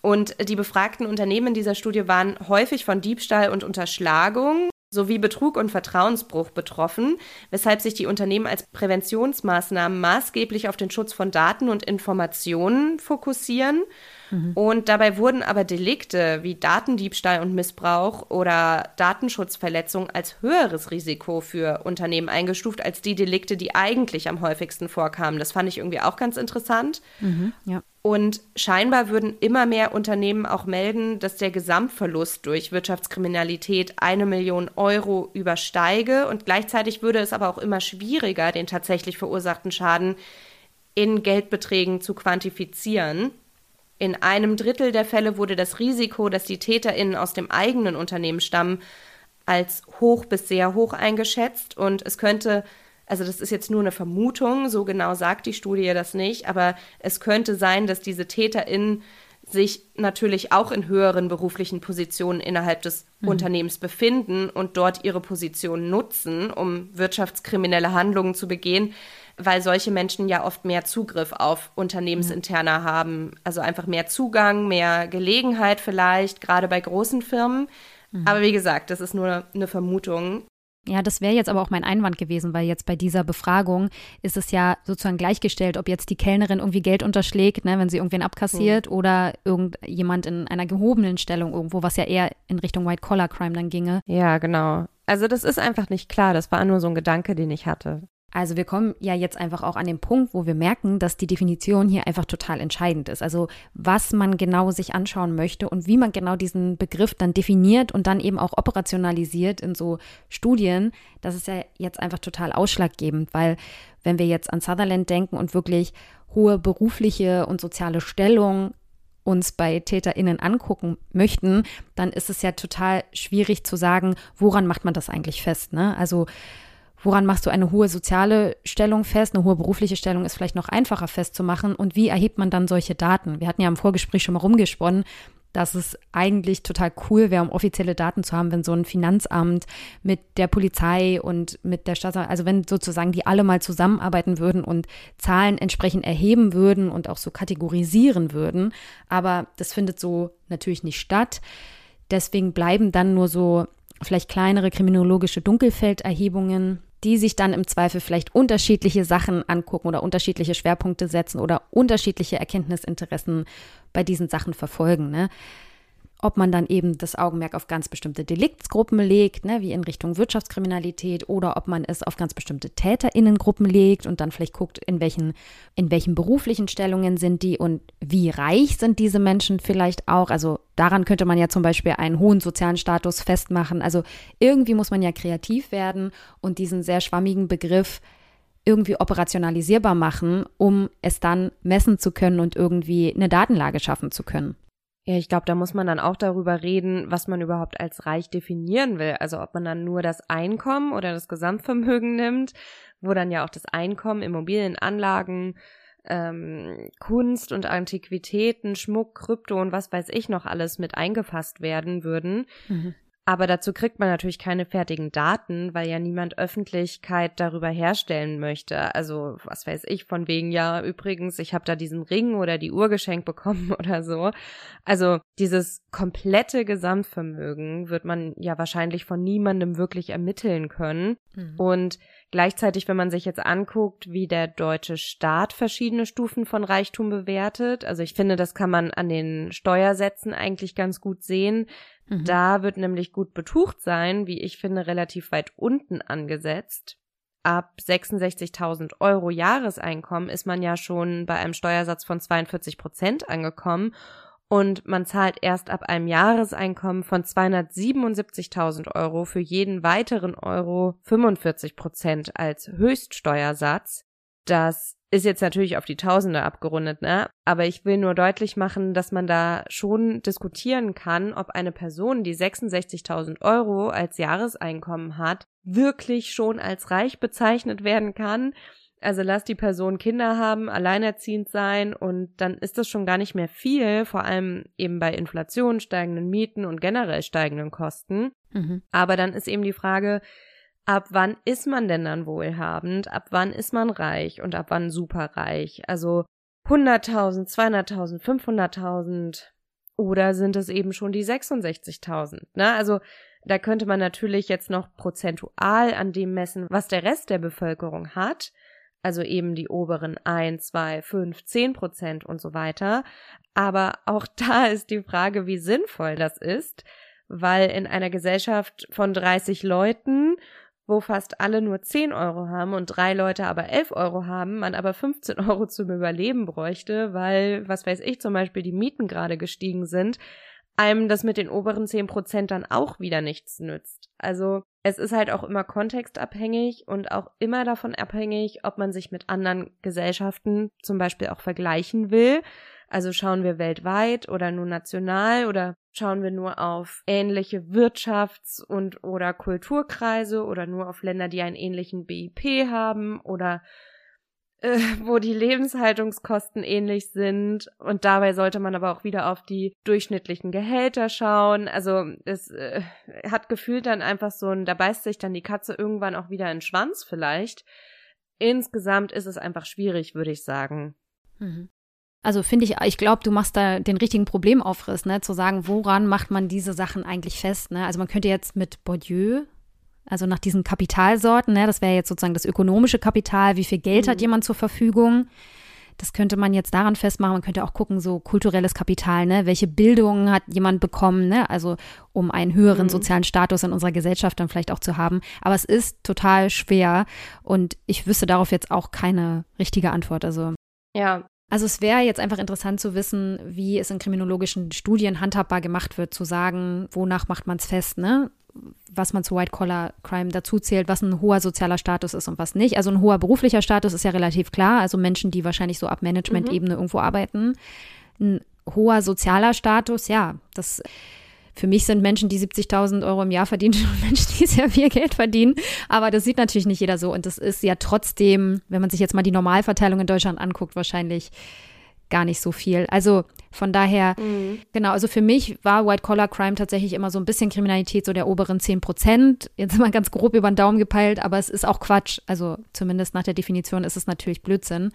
Und die befragten Unternehmen in dieser Studie waren häufig von Diebstahl und Unterschlagung sowie Betrug und Vertrauensbruch betroffen, weshalb sich die Unternehmen als Präventionsmaßnahmen maßgeblich auf den Schutz von Daten und Informationen fokussieren. Mhm. Und dabei wurden aber Delikte wie Datendiebstahl und Missbrauch oder Datenschutzverletzung als höheres Risiko für Unternehmen eingestuft als die Delikte, die eigentlich am häufigsten vorkamen. Das fand ich irgendwie auch ganz interessant. Mhm, ja. Und scheinbar würden immer mehr Unternehmen auch melden, dass der Gesamtverlust durch Wirtschaftskriminalität eine Million Euro übersteige. Und gleichzeitig würde es aber auch immer schwieriger, den tatsächlich verursachten Schaden in Geldbeträgen zu quantifizieren. In einem Drittel der Fälle wurde das Risiko, dass die TäterInnen aus dem eigenen Unternehmen stammen, als hoch bis sehr hoch eingeschätzt. Und es könnte also das ist jetzt nur eine Vermutung, so genau sagt die Studie das nicht, aber es könnte sein, dass diese TäterInnen sich natürlich auch in höheren beruflichen Positionen innerhalb des mhm. Unternehmens befinden und dort ihre Position nutzen, um wirtschaftskriminelle Handlungen zu begehen. Weil solche Menschen ja oft mehr Zugriff auf Unternehmensinterner haben. Also einfach mehr Zugang, mehr Gelegenheit vielleicht, gerade bei großen Firmen. Mhm. Aber wie gesagt, das ist nur eine Vermutung. Ja, das wäre jetzt aber auch mein Einwand gewesen, weil jetzt bei dieser Befragung ist es ja sozusagen gleichgestellt, ob jetzt die Kellnerin irgendwie Geld unterschlägt, ne, wenn sie irgendwen abkassiert mhm. oder irgendjemand in einer gehobenen Stellung irgendwo, was ja eher in Richtung White-Collar-Crime dann ginge. Ja, genau. Also das ist einfach nicht klar. Das war nur so ein Gedanke, den ich hatte. Also wir kommen ja jetzt einfach auch an den Punkt, wo wir merken, dass die Definition hier einfach total entscheidend ist. Also was man genau sich anschauen möchte und wie man genau diesen Begriff dann definiert und dann eben auch operationalisiert in so Studien, das ist ja jetzt einfach total ausschlaggebend, weil wenn wir jetzt an Sutherland denken und wirklich hohe berufliche und soziale Stellung uns bei TäterInnen angucken möchten, dann ist es ja total schwierig zu sagen, woran macht man das eigentlich fest. Ne? Also Woran machst du eine hohe soziale Stellung fest? Eine hohe berufliche Stellung ist vielleicht noch einfacher festzumachen. Und wie erhebt man dann solche Daten? Wir hatten ja im Vorgespräch schon mal rumgesponnen, dass es eigentlich total cool wäre, um offizielle Daten zu haben, wenn so ein Finanzamt mit der Polizei und mit der Stadt, also wenn sozusagen die alle mal zusammenarbeiten würden und Zahlen entsprechend erheben würden und auch so kategorisieren würden. Aber das findet so natürlich nicht statt. Deswegen bleiben dann nur so vielleicht kleinere kriminologische Dunkelfelderhebungen die sich dann im Zweifel vielleicht unterschiedliche Sachen angucken oder unterschiedliche Schwerpunkte setzen oder unterschiedliche Erkenntnisinteressen bei diesen Sachen verfolgen. Ne? Ob man dann eben das Augenmerk auf ganz bestimmte Deliktsgruppen legt, ne, wie in Richtung Wirtschaftskriminalität, oder ob man es auf ganz bestimmte TäterInnengruppen legt und dann vielleicht guckt, in welchen, in welchen beruflichen Stellungen sind die und wie reich sind diese Menschen vielleicht auch. Also daran könnte man ja zum Beispiel einen hohen sozialen Status festmachen. Also irgendwie muss man ja kreativ werden und diesen sehr schwammigen Begriff irgendwie operationalisierbar machen, um es dann messen zu können und irgendwie eine Datenlage schaffen zu können. Ja, ich glaube, da muss man dann auch darüber reden, was man überhaupt als reich definieren will. Also ob man dann nur das Einkommen oder das Gesamtvermögen nimmt, wo dann ja auch das Einkommen, Immobilienanlagen, ähm, Kunst und Antiquitäten, Schmuck, Krypto und was weiß ich noch alles mit eingefasst werden würden. Mhm. Aber dazu kriegt man natürlich keine fertigen Daten, weil ja niemand Öffentlichkeit darüber herstellen möchte. Also was weiß ich von wegen, ja, übrigens, ich habe da diesen Ring oder die Uhr geschenkt bekommen oder so. Also dieses komplette Gesamtvermögen wird man ja wahrscheinlich von niemandem wirklich ermitteln können. Mhm. Und gleichzeitig, wenn man sich jetzt anguckt, wie der deutsche Staat verschiedene Stufen von Reichtum bewertet, also ich finde, das kann man an den Steuersätzen eigentlich ganz gut sehen Mhm. Da wird nämlich gut betucht sein, wie ich finde, relativ weit unten angesetzt. Ab 66.000 Euro Jahreseinkommen ist man ja schon bei einem Steuersatz von 42 Prozent angekommen und man zahlt erst ab einem Jahreseinkommen von 277.000 Euro für jeden weiteren Euro 45 Prozent als Höchststeuersatz. Das ist jetzt natürlich auf die Tausende abgerundet, ne? Aber ich will nur deutlich machen, dass man da schon diskutieren kann, ob eine Person, die 66.000 Euro als Jahreseinkommen hat, wirklich schon als reich bezeichnet werden kann. Also lass die Person Kinder haben, alleinerziehend sein und dann ist das schon gar nicht mehr viel, vor allem eben bei Inflation, steigenden Mieten und generell steigenden Kosten. Mhm. Aber dann ist eben die Frage, ab wann ist man denn dann wohlhabend, ab wann ist man reich und ab wann superreich? Also 100.000, 200.000, 500.000 oder sind es eben schon die 66.000? Ne? Also da könnte man natürlich jetzt noch prozentual an dem messen, was der Rest der Bevölkerung hat. Also eben die oberen 1, 2, 5, 10 Prozent und so weiter. Aber auch da ist die Frage, wie sinnvoll das ist, weil in einer Gesellschaft von 30 Leuten wo fast alle nur 10 Euro haben und drei Leute aber 11 Euro haben, man aber 15 Euro zum Überleben bräuchte, weil, was weiß ich, zum Beispiel die Mieten gerade gestiegen sind, einem das mit den oberen 10 Prozent dann auch wieder nichts nützt. Also es ist halt auch immer kontextabhängig und auch immer davon abhängig, ob man sich mit anderen Gesellschaften zum Beispiel auch vergleichen will. Also schauen wir weltweit oder nur national oder schauen wir nur auf ähnliche Wirtschafts- und oder Kulturkreise oder nur auf Länder, die einen ähnlichen BIP haben oder äh, wo die Lebenshaltungskosten ähnlich sind. Und dabei sollte man aber auch wieder auf die durchschnittlichen Gehälter schauen. Also es äh, hat gefühlt dann einfach so ein, da beißt sich dann die Katze irgendwann auch wieder in den Schwanz vielleicht insgesamt ist es einfach schwierig, würde ich sagen. Mhm. Also finde ich, ich glaube, du machst da den richtigen Problemaufriss, ne, zu sagen, woran macht man diese Sachen eigentlich fest, ne? Also man könnte jetzt mit Bourdieu, also nach diesen Kapitalsorten, ne, das wäre jetzt sozusagen das ökonomische Kapital, wie viel Geld mhm. hat jemand zur Verfügung? Das könnte man jetzt daran festmachen. Man könnte auch gucken, so kulturelles Kapital, ne? Welche Bildung hat jemand bekommen, ne? Also um einen höheren mhm. sozialen Status in unserer Gesellschaft dann vielleicht auch zu haben. Aber es ist total schwer und ich wüsste darauf jetzt auch keine richtige Antwort. Also ja, also es wäre jetzt einfach interessant zu wissen, wie es in kriminologischen Studien handhabbar gemacht wird, zu sagen, wonach macht man es fest, ne? was man zu White-Collar-Crime dazu zählt, was ein hoher sozialer Status ist und was nicht. Also ein hoher beruflicher Status ist ja relativ klar, also Menschen, die wahrscheinlich so ab Management-Ebene mhm. irgendwo arbeiten. Ein hoher sozialer Status, ja, das für mich sind Menschen, die 70.000 Euro im Jahr verdienen, schon Menschen, die sehr viel Geld verdienen. Aber das sieht natürlich nicht jeder so. Und das ist ja trotzdem, wenn man sich jetzt mal die Normalverteilung in Deutschland anguckt, wahrscheinlich gar nicht so viel. Also von daher, mhm. genau, also für mich war White-Collar-Crime tatsächlich immer so ein bisschen Kriminalität so der oberen 10 Prozent. Jetzt immer ganz grob über den Daumen gepeilt, aber es ist auch Quatsch. Also zumindest nach der Definition ist es natürlich Blödsinn.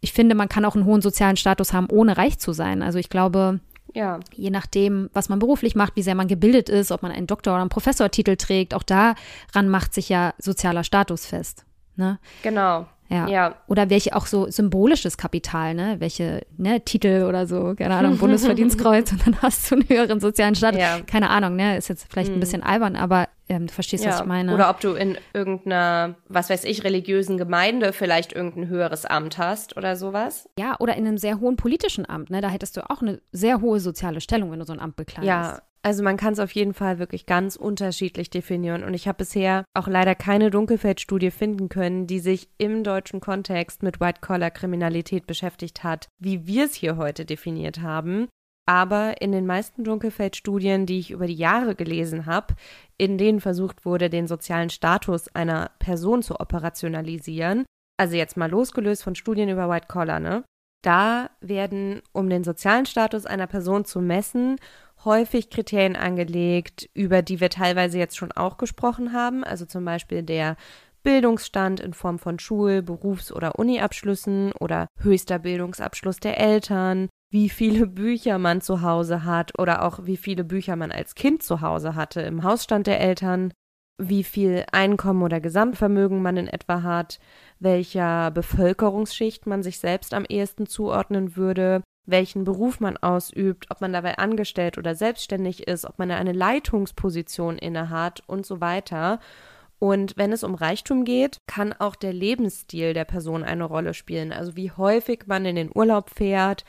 Ich finde, man kann auch einen hohen sozialen Status haben, ohne reich zu sein. Also ich glaube, ja. Je nachdem, was man beruflich macht, wie sehr man gebildet ist, ob man einen Doktor- oder einen Professortitel trägt, auch daran macht sich ja sozialer Status fest. Ne? Genau. Ja. ja. Oder welche auch so symbolisches Kapital, ne? Welche ne, Titel oder so, keine Ahnung, Bundesverdienstkreuz und dann hast du einen höheren sozialen Status. Ja. Keine Ahnung, ne? Ist jetzt vielleicht mhm. ein bisschen albern, aber ähm, du verstehst, ja. was ich meine. Oder ob du in irgendeiner, was weiß ich, religiösen Gemeinde vielleicht irgendein höheres Amt hast oder sowas. Ja, oder in einem sehr hohen politischen Amt, ne? Da hättest du auch eine sehr hohe soziale Stellung, wenn du so ein Amt bekleidest. Ja, also man kann es auf jeden Fall wirklich ganz unterschiedlich definieren. Und ich habe bisher auch leider keine Dunkelfeldstudie finden können, die sich im deutschen Kontext mit White-Collar-Kriminalität beschäftigt hat, wie wir es hier heute definiert haben. Aber in den meisten Dunkelfeldstudien, die ich über die Jahre gelesen habe, in denen versucht wurde, den sozialen Status einer Person zu operationalisieren, also jetzt mal losgelöst von Studien über White Collar, ne? Da werden, um den sozialen Status einer Person zu messen häufig Kriterien angelegt, über die wir teilweise jetzt schon auch gesprochen haben, also zum Beispiel der Bildungsstand in Form von Schul-, Berufs- oder Uniabschlüssen oder höchster Bildungsabschluss der Eltern, wie viele Bücher man zu Hause hat oder auch wie viele Bücher man als Kind zu Hause hatte im Hausstand der Eltern, wie viel Einkommen oder Gesamtvermögen man in etwa hat, welcher Bevölkerungsschicht man sich selbst am ehesten zuordnen würde, welchen Beruf man ausübt, ob man dabei angestellt oder selbstständig ist, ob man eine Leitungsposition innehat und so weiter. Und wenn es um Reichtum geht, kann auch der Lebensstil der Person eine Rolle spielen. Also wie häufig man in den Urlaub fährt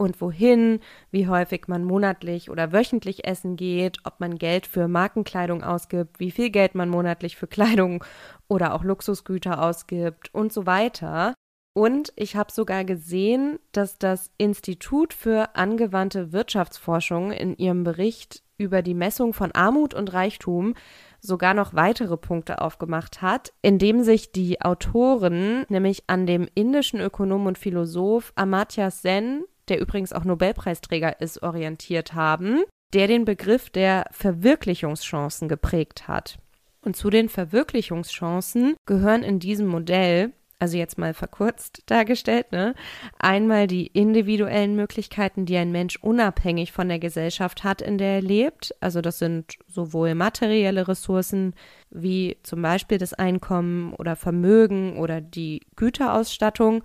und wohin, wie häufig man monatlich oder wöchentlich essen geht, ob man Geld für Markenkleidung ausgibt, wie viel Geld man monatlich für Kleidung oder auch Luxusgüter ausgibt und so weiter. Und ich habe sogar gesehen, dass das Institut für angewandte Wirtschaftsforschung in ihrem Bericht über die Messung von Armut und Reichtum sogar noch weitere Punkte aufgemacht hat, indem sich die Autoren nämlich an dem indischen Ökonom und Philosoph Amartya Sen, der übrigens auch Nobelpreisträger ist, orientiert haben, der den Begriff der Verwirklichungschancen geprägt hat. Und zu den Verwirklichungschancen gehören in diesem Modell also jetzt mal verkürzt dargestellt, ne? Einmal die individuellen Möglichkeiten, die ein Mensch unabhängig von der Gesellschaft hat, in der er lebt. Also das sind sowohl materielle Ressourcen wie zum Beispiel das Einkommen oder Vermögen oder die Güterausstattung,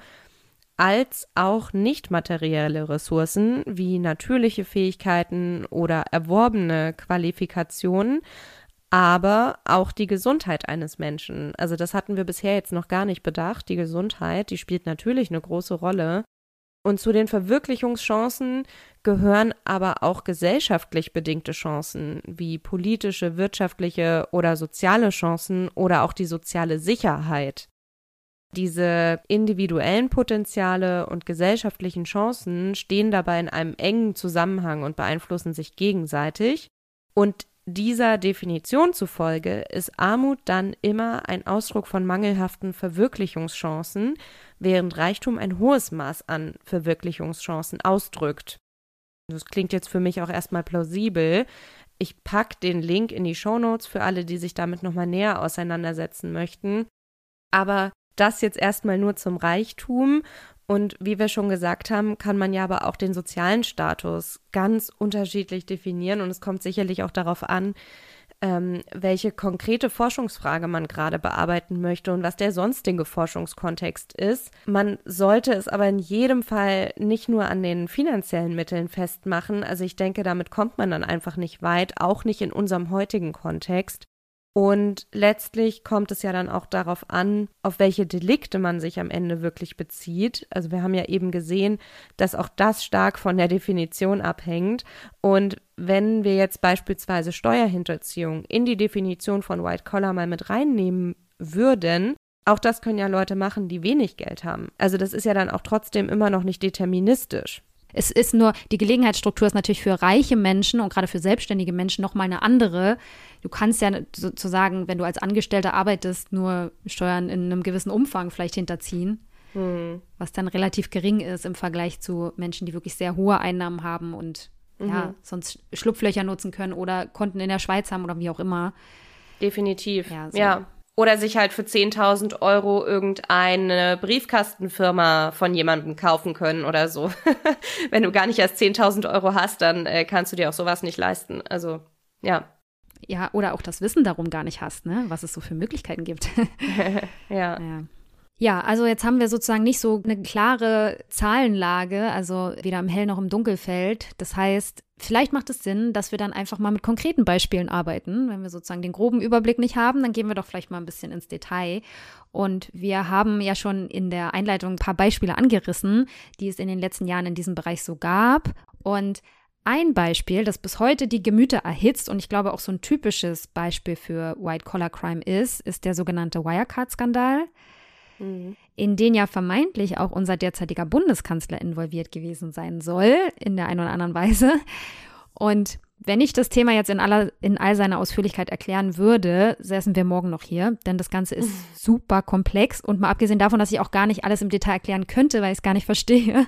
als auch nicht materielle Ressourcen wie natürliche Fähigkeiten oder erworbene Qualifikationen, aber auch die Gesundheit eines Menschen. Also das hatten wir bisher jetzt noch gar nicht bedacht. Die Gesundheit, die spielt natürlich eine große Rolle. Und zu den Verwirklichungschancen gehören aber auch gesellschaftlich bedingte Chancen, wie politische, wirtschaftliche oder soziale Chancen oder auch die soziale Sicherheit. Diese individuellen Potenziale und gesellschaftlichen Chancen stehen dabei in einem engen Zusammenhang und beeinflussen sich gegenseitig. Und dieser Definition zufolge ist Armut dann immer ein Ausdruck von mangelhaften Verwirklichungschancen, während Reichtum ein hohes Maß an Verwirklichungschancen ausdrückt. Das klingt jetzt für mich auch erstmal plausibel. Ich packe den Link in die Shownotes für alle, die sich damit nochmal näher auseinandersetzen möchten. Aber Das jetzt erstmal nur zum Reichtum. Und wie wir schon gesagt haben, kann man ja aber auch den sozialen Status ganz unterschiedlich definieren. Und es kommt sicherlich auch darauf an, ähm, welche konkrete Forschungsfrage man gerade bearbeiten möchte und was der sonstige Forschungskontext ist. Man sollte es aber in jedem Fall nicht nur an den finanziellen Mitteln festmachen. Also ich denke, damit kommt man dann einfach nicht weit, auch nicht in unserem heutigen Kontext. Und letztlich kommt es ja dann auch darauf an, auf welche Delikte man sich am Ende wirklich bezieht. Also wir haben ja eben gesehen, dass auch das stark von der Definition abhängt. Und wenn wir jetzt beispielsweise Steuerhinterziehung in die Definition von White Collar mal mit reinnehmen würden, auch das können ja Leute machen, die wenig Geld haben. Also das ist ja dann auch trotzdem immer noch nicht deterministisch. Es ist nur, die Gelegenheitsstruktur ist natürlich für reiche Menschen und gerade für selbstständige Menschen nochmal eine andere. Du kannst ja sozusagen, wenn du als Angestellter arbeitest, nur Steuern in einem gewissen Umfang vielleicht hinterziehen, hm. was dann relativ gering ist im Vergleich zu Menschen, die wirklich sehr hohe Einnahmen haben und mhm. ja, sonst Schlupflöcher nutzen können oder Konten in der Schweiz haben oder wie auch immer. Definitiv. Ja, so. ja. Oder sich halt für 10.000 Euro irgendeine Briefkastenfirma von jemandem kaufen können oder so. Wenn du gar nicht erst 10.000 Euro hast, dann äh, kannst du dir auch sowas nicht leisten. Also, ja. Ja, oder auch das Wissen darum gar nicht hast, ne? was es so für Möglichkeiten gibt. ja. ja. Ja, also jetzt haben wir sozusagen nicht so eine klare Zahlenlage, also weder im Hell noch im Dunkelfeld. Das heißt, vielleicht macht es Sinn, dass wir dann einfach mal mit konkreten Beispielen arbeiten. Wenn wir sozusagen den groben Überblick nicht haben, dann gehen wir doch vielleicht mal ein bisschen ins Detail. Und wir haben ja schon in der Einleitung ein paar Beispiele angerissen, die es in den letzten Jahren in diesem Bereich so gab. Und ein Beispiel, das bis heute die Gemüter erhitzt und ich glaube auch so ein typisches Beispiel für White-Collar-Crime ist, ist der sogenannte Wirecard-Skandal mhm. in den ja vermeintlich auch unser derzeitiger Bundeskanzler involviert gewesen sein soll, in der einen oder anderen Weise. Und wenn ich das Thema jetzt in, aller, in all seiner Ausführlichkeit erklären würde, säßen wir morgen noch hier, denn das Ganze ist super komplex und mal abgesehen davon, dass ich auch gar nicht alles im Detail erklären könnte, weil ich es gar nicht verstehe.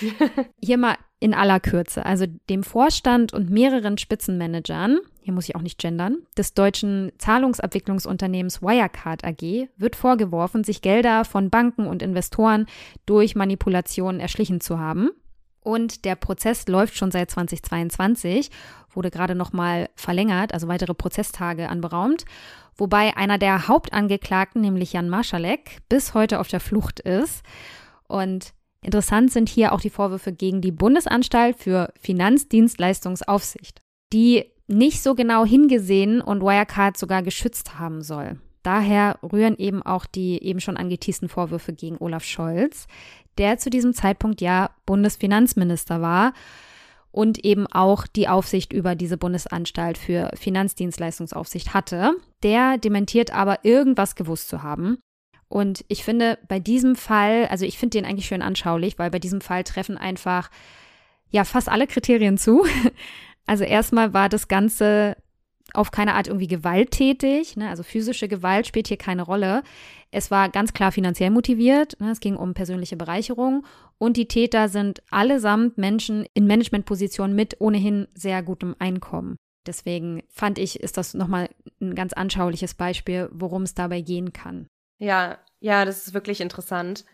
hier mal in aller Kürze, also dem Vorstand und mehreren Spitzenmanagern, hier muss ich auch nicht gendern, des deutschen Zahlungsabwicklungsunternehmens Wirecard AG wird vorgeworfen, sich Gelder von Banken und Investoren durch Manipulationen erschlichen zu haben. Und der Prozess läuft schon seit 2022, wurde gerade nochmal verlängert, also weitere Prozesstage anberaumt, wobei einer der Hauptangeklagten, nämlich Jan Marschalek, bis heute auf der Flucht ist. Und Interessant sind hier auch die Vorwürfe gegen die Bundesanstalt für Finanzdienstleistungsaufsicht, die nicht so genau hingesehen und Wirecard sogar geschützt haben soll. Daher rühren eben auch die eben schon angeteasten Vorwürfe gegen Olaf Scholz, der zu diesem Zeitpunkt ja Bundesfinanzminister war und eben auch die Aufsicht über diese Bundesanstalt für Finanzdienstleistungsaufsicht hatte. Der dementiert aber irgendwas gewusst zu haben. Und ich finde, bei diesem Fall, also ich finde den eigentlich schön anschaulich, weil bei diesem Fall treffen einfach ja fast alle Kriterien zu. Also erstmal war das Ganze auf keine Art irgendwie gewalttätig, ne? also physische Gewalt spielt hier keine Rolle. Es war ganz klar finanziell motiviert, ne? es ging um persönliche Bereicherung und die Täter sind allesamt Menschen in Managementpositionen mit ohnehin sehr gutem Einkommen. Deswegen fand ich, ist das nochmal ein ganz anschauliches Beispiel, worum es dabei gehen kann. Ja, ja, das ist wirklich interessant.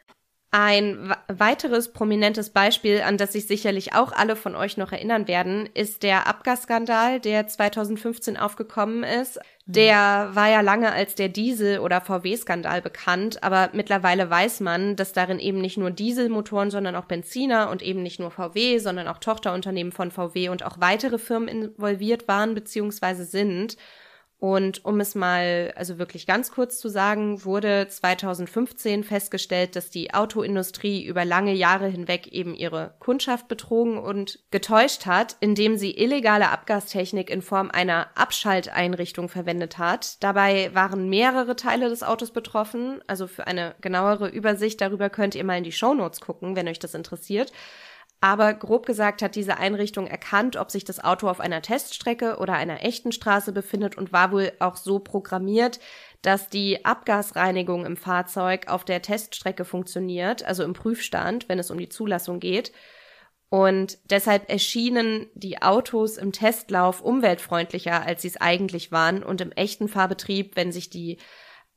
Ein weiteres prominentes Beispiel, an das sich sicherlich auch alle von euch noch erinnern werden, ist der Abgasskandal, der 2015 aufgekommen ist. Mhm. Der war ja lange als der Diesel- oder VW-Skandal bekannt, aber mittlerweile weiß man, dass darin eben nicht nur Dieselmotoren, sondern auch Benziner und eben nicht nur VW, sondern auch Tochterunternehmen von VW und auch weitere Firmen involviert waren bzw. sind. Und um es mal, also wirklich ganz kurz zu sagen, wurde 2015 festgestellt, dass die Autoindustrie über lange Jahre hinweg eben ihre Kundschaft betrogen und getäuscht hat, indem sie illegale Abgastechnik in Form einer Abschalteinrichtung verwendet hat. Dabei waren mehrere Teile des Autos betroffen. Also für eine genauere Übersicht darüber könnt ihr mal in die Shownotes gucken, wenn euch das interessiert. Aber grob gesagt hat diese Einrichtung erkannt, ob sich das Auto auf einer Teststrecke oder einer echten Straße befindet und war wohl auch so programmiert, dass die Abgasreinigung im Fahrzeug auf der Teststrecke funktioniert, also im Prüfstand, wenn es um die Zulassung geht. Und deshalb erschienen die Autos im Testlauf umweltfreundlicher, als sie es eigentlich waren. Und im echten Fahrbetrieb, wenn sich die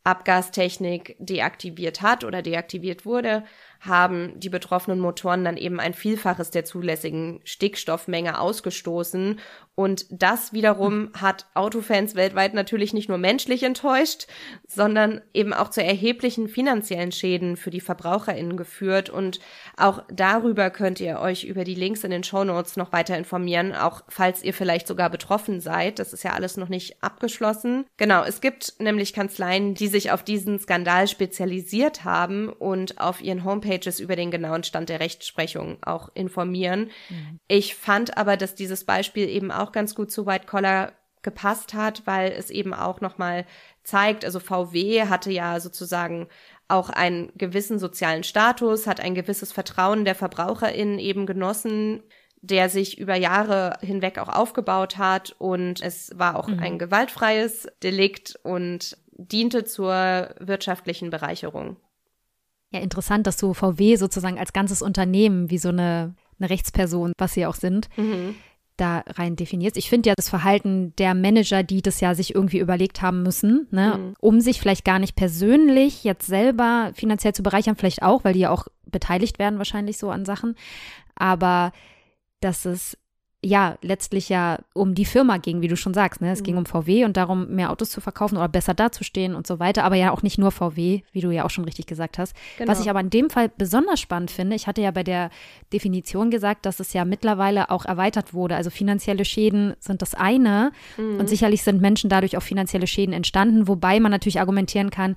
Abgastechnik deaktiviert hat oder deaktiviert wurde, haben die betroffenen Motoren dann eben ein Vielfaches der zulässigen Stickstoffmenge ausgestoßen. Und das wiederum hat Autofans weltweit natürlich nicht nur menschlich enttäuscht, sondern eben auch zu erheblichen finanziellen Schäden für die VerbraucherInnen geführt. Und auch darüber könnt ihr euch über die Links in den Shownotes noch weiter informieren, auch falls ihr vielleicht sogar betroffen seid. Das ist ja alles noch nicht abgeschlossen. Genau, es gibt nämlich Kanzleien, die sich auf diesen Skandal spezialisiert haben und auf ihren Homepage Homepages über den genauen Stand der Rechtsprechung auch informieren. Mhm. Ich fand aber, dass dieses Beispiel eben auch ganz gut zu White Collar gepasst hat, weil es eben auch nochmal zeigt, also VW hatte ja sozusagen auch einen gewissen sozialen Status, hat ein gewisses Vertrauen der VerbraucherInnen eben genossen, der sich über Jahre hinweg auch aufgebaut hat und es war auch mhm. ein gewaltfreies Delikt und diente zur wirtschaftlichen Bereicherung. Ja, interessant, dass du VW sozusagen als ganzes Unternehmen wie so eine, eine Rechtsperson, was sie auch sind, mhm. da rein definierst. Ich finde ja das Verhalten der Manager, die das ja sich irgendwie überlegt haben müssen, ne, mhm. um sich vielleicht gar nicht persönlich jetzt selber finanziell zu bereichern, vielleicht auch, weil die ja auch beteiligt werden wahrscheinlich so an Sachen, aber dass es ja letztlich ja um die Firma ging, wie du schon sagst. Ne? Es mhm. ging um VW und darum, mehr Autos zu verkaufen oder besser dazustehen und so weiter. Aber ja auch nicht nur VW, wie du ja auch schon richtig gesagt hast. Genau. Was ich aber in dem Fall besonders spannend finde, ich hatte ja bei der Definition gesagt, dass es ja mittlerweile auch erweitert wurde. Also finanzielle Schäden sind das eine mhm. und sicherlich sind Menschen dadurch auch finanzielle Schäden entstanden, wobei man natürlich argumentieren kann,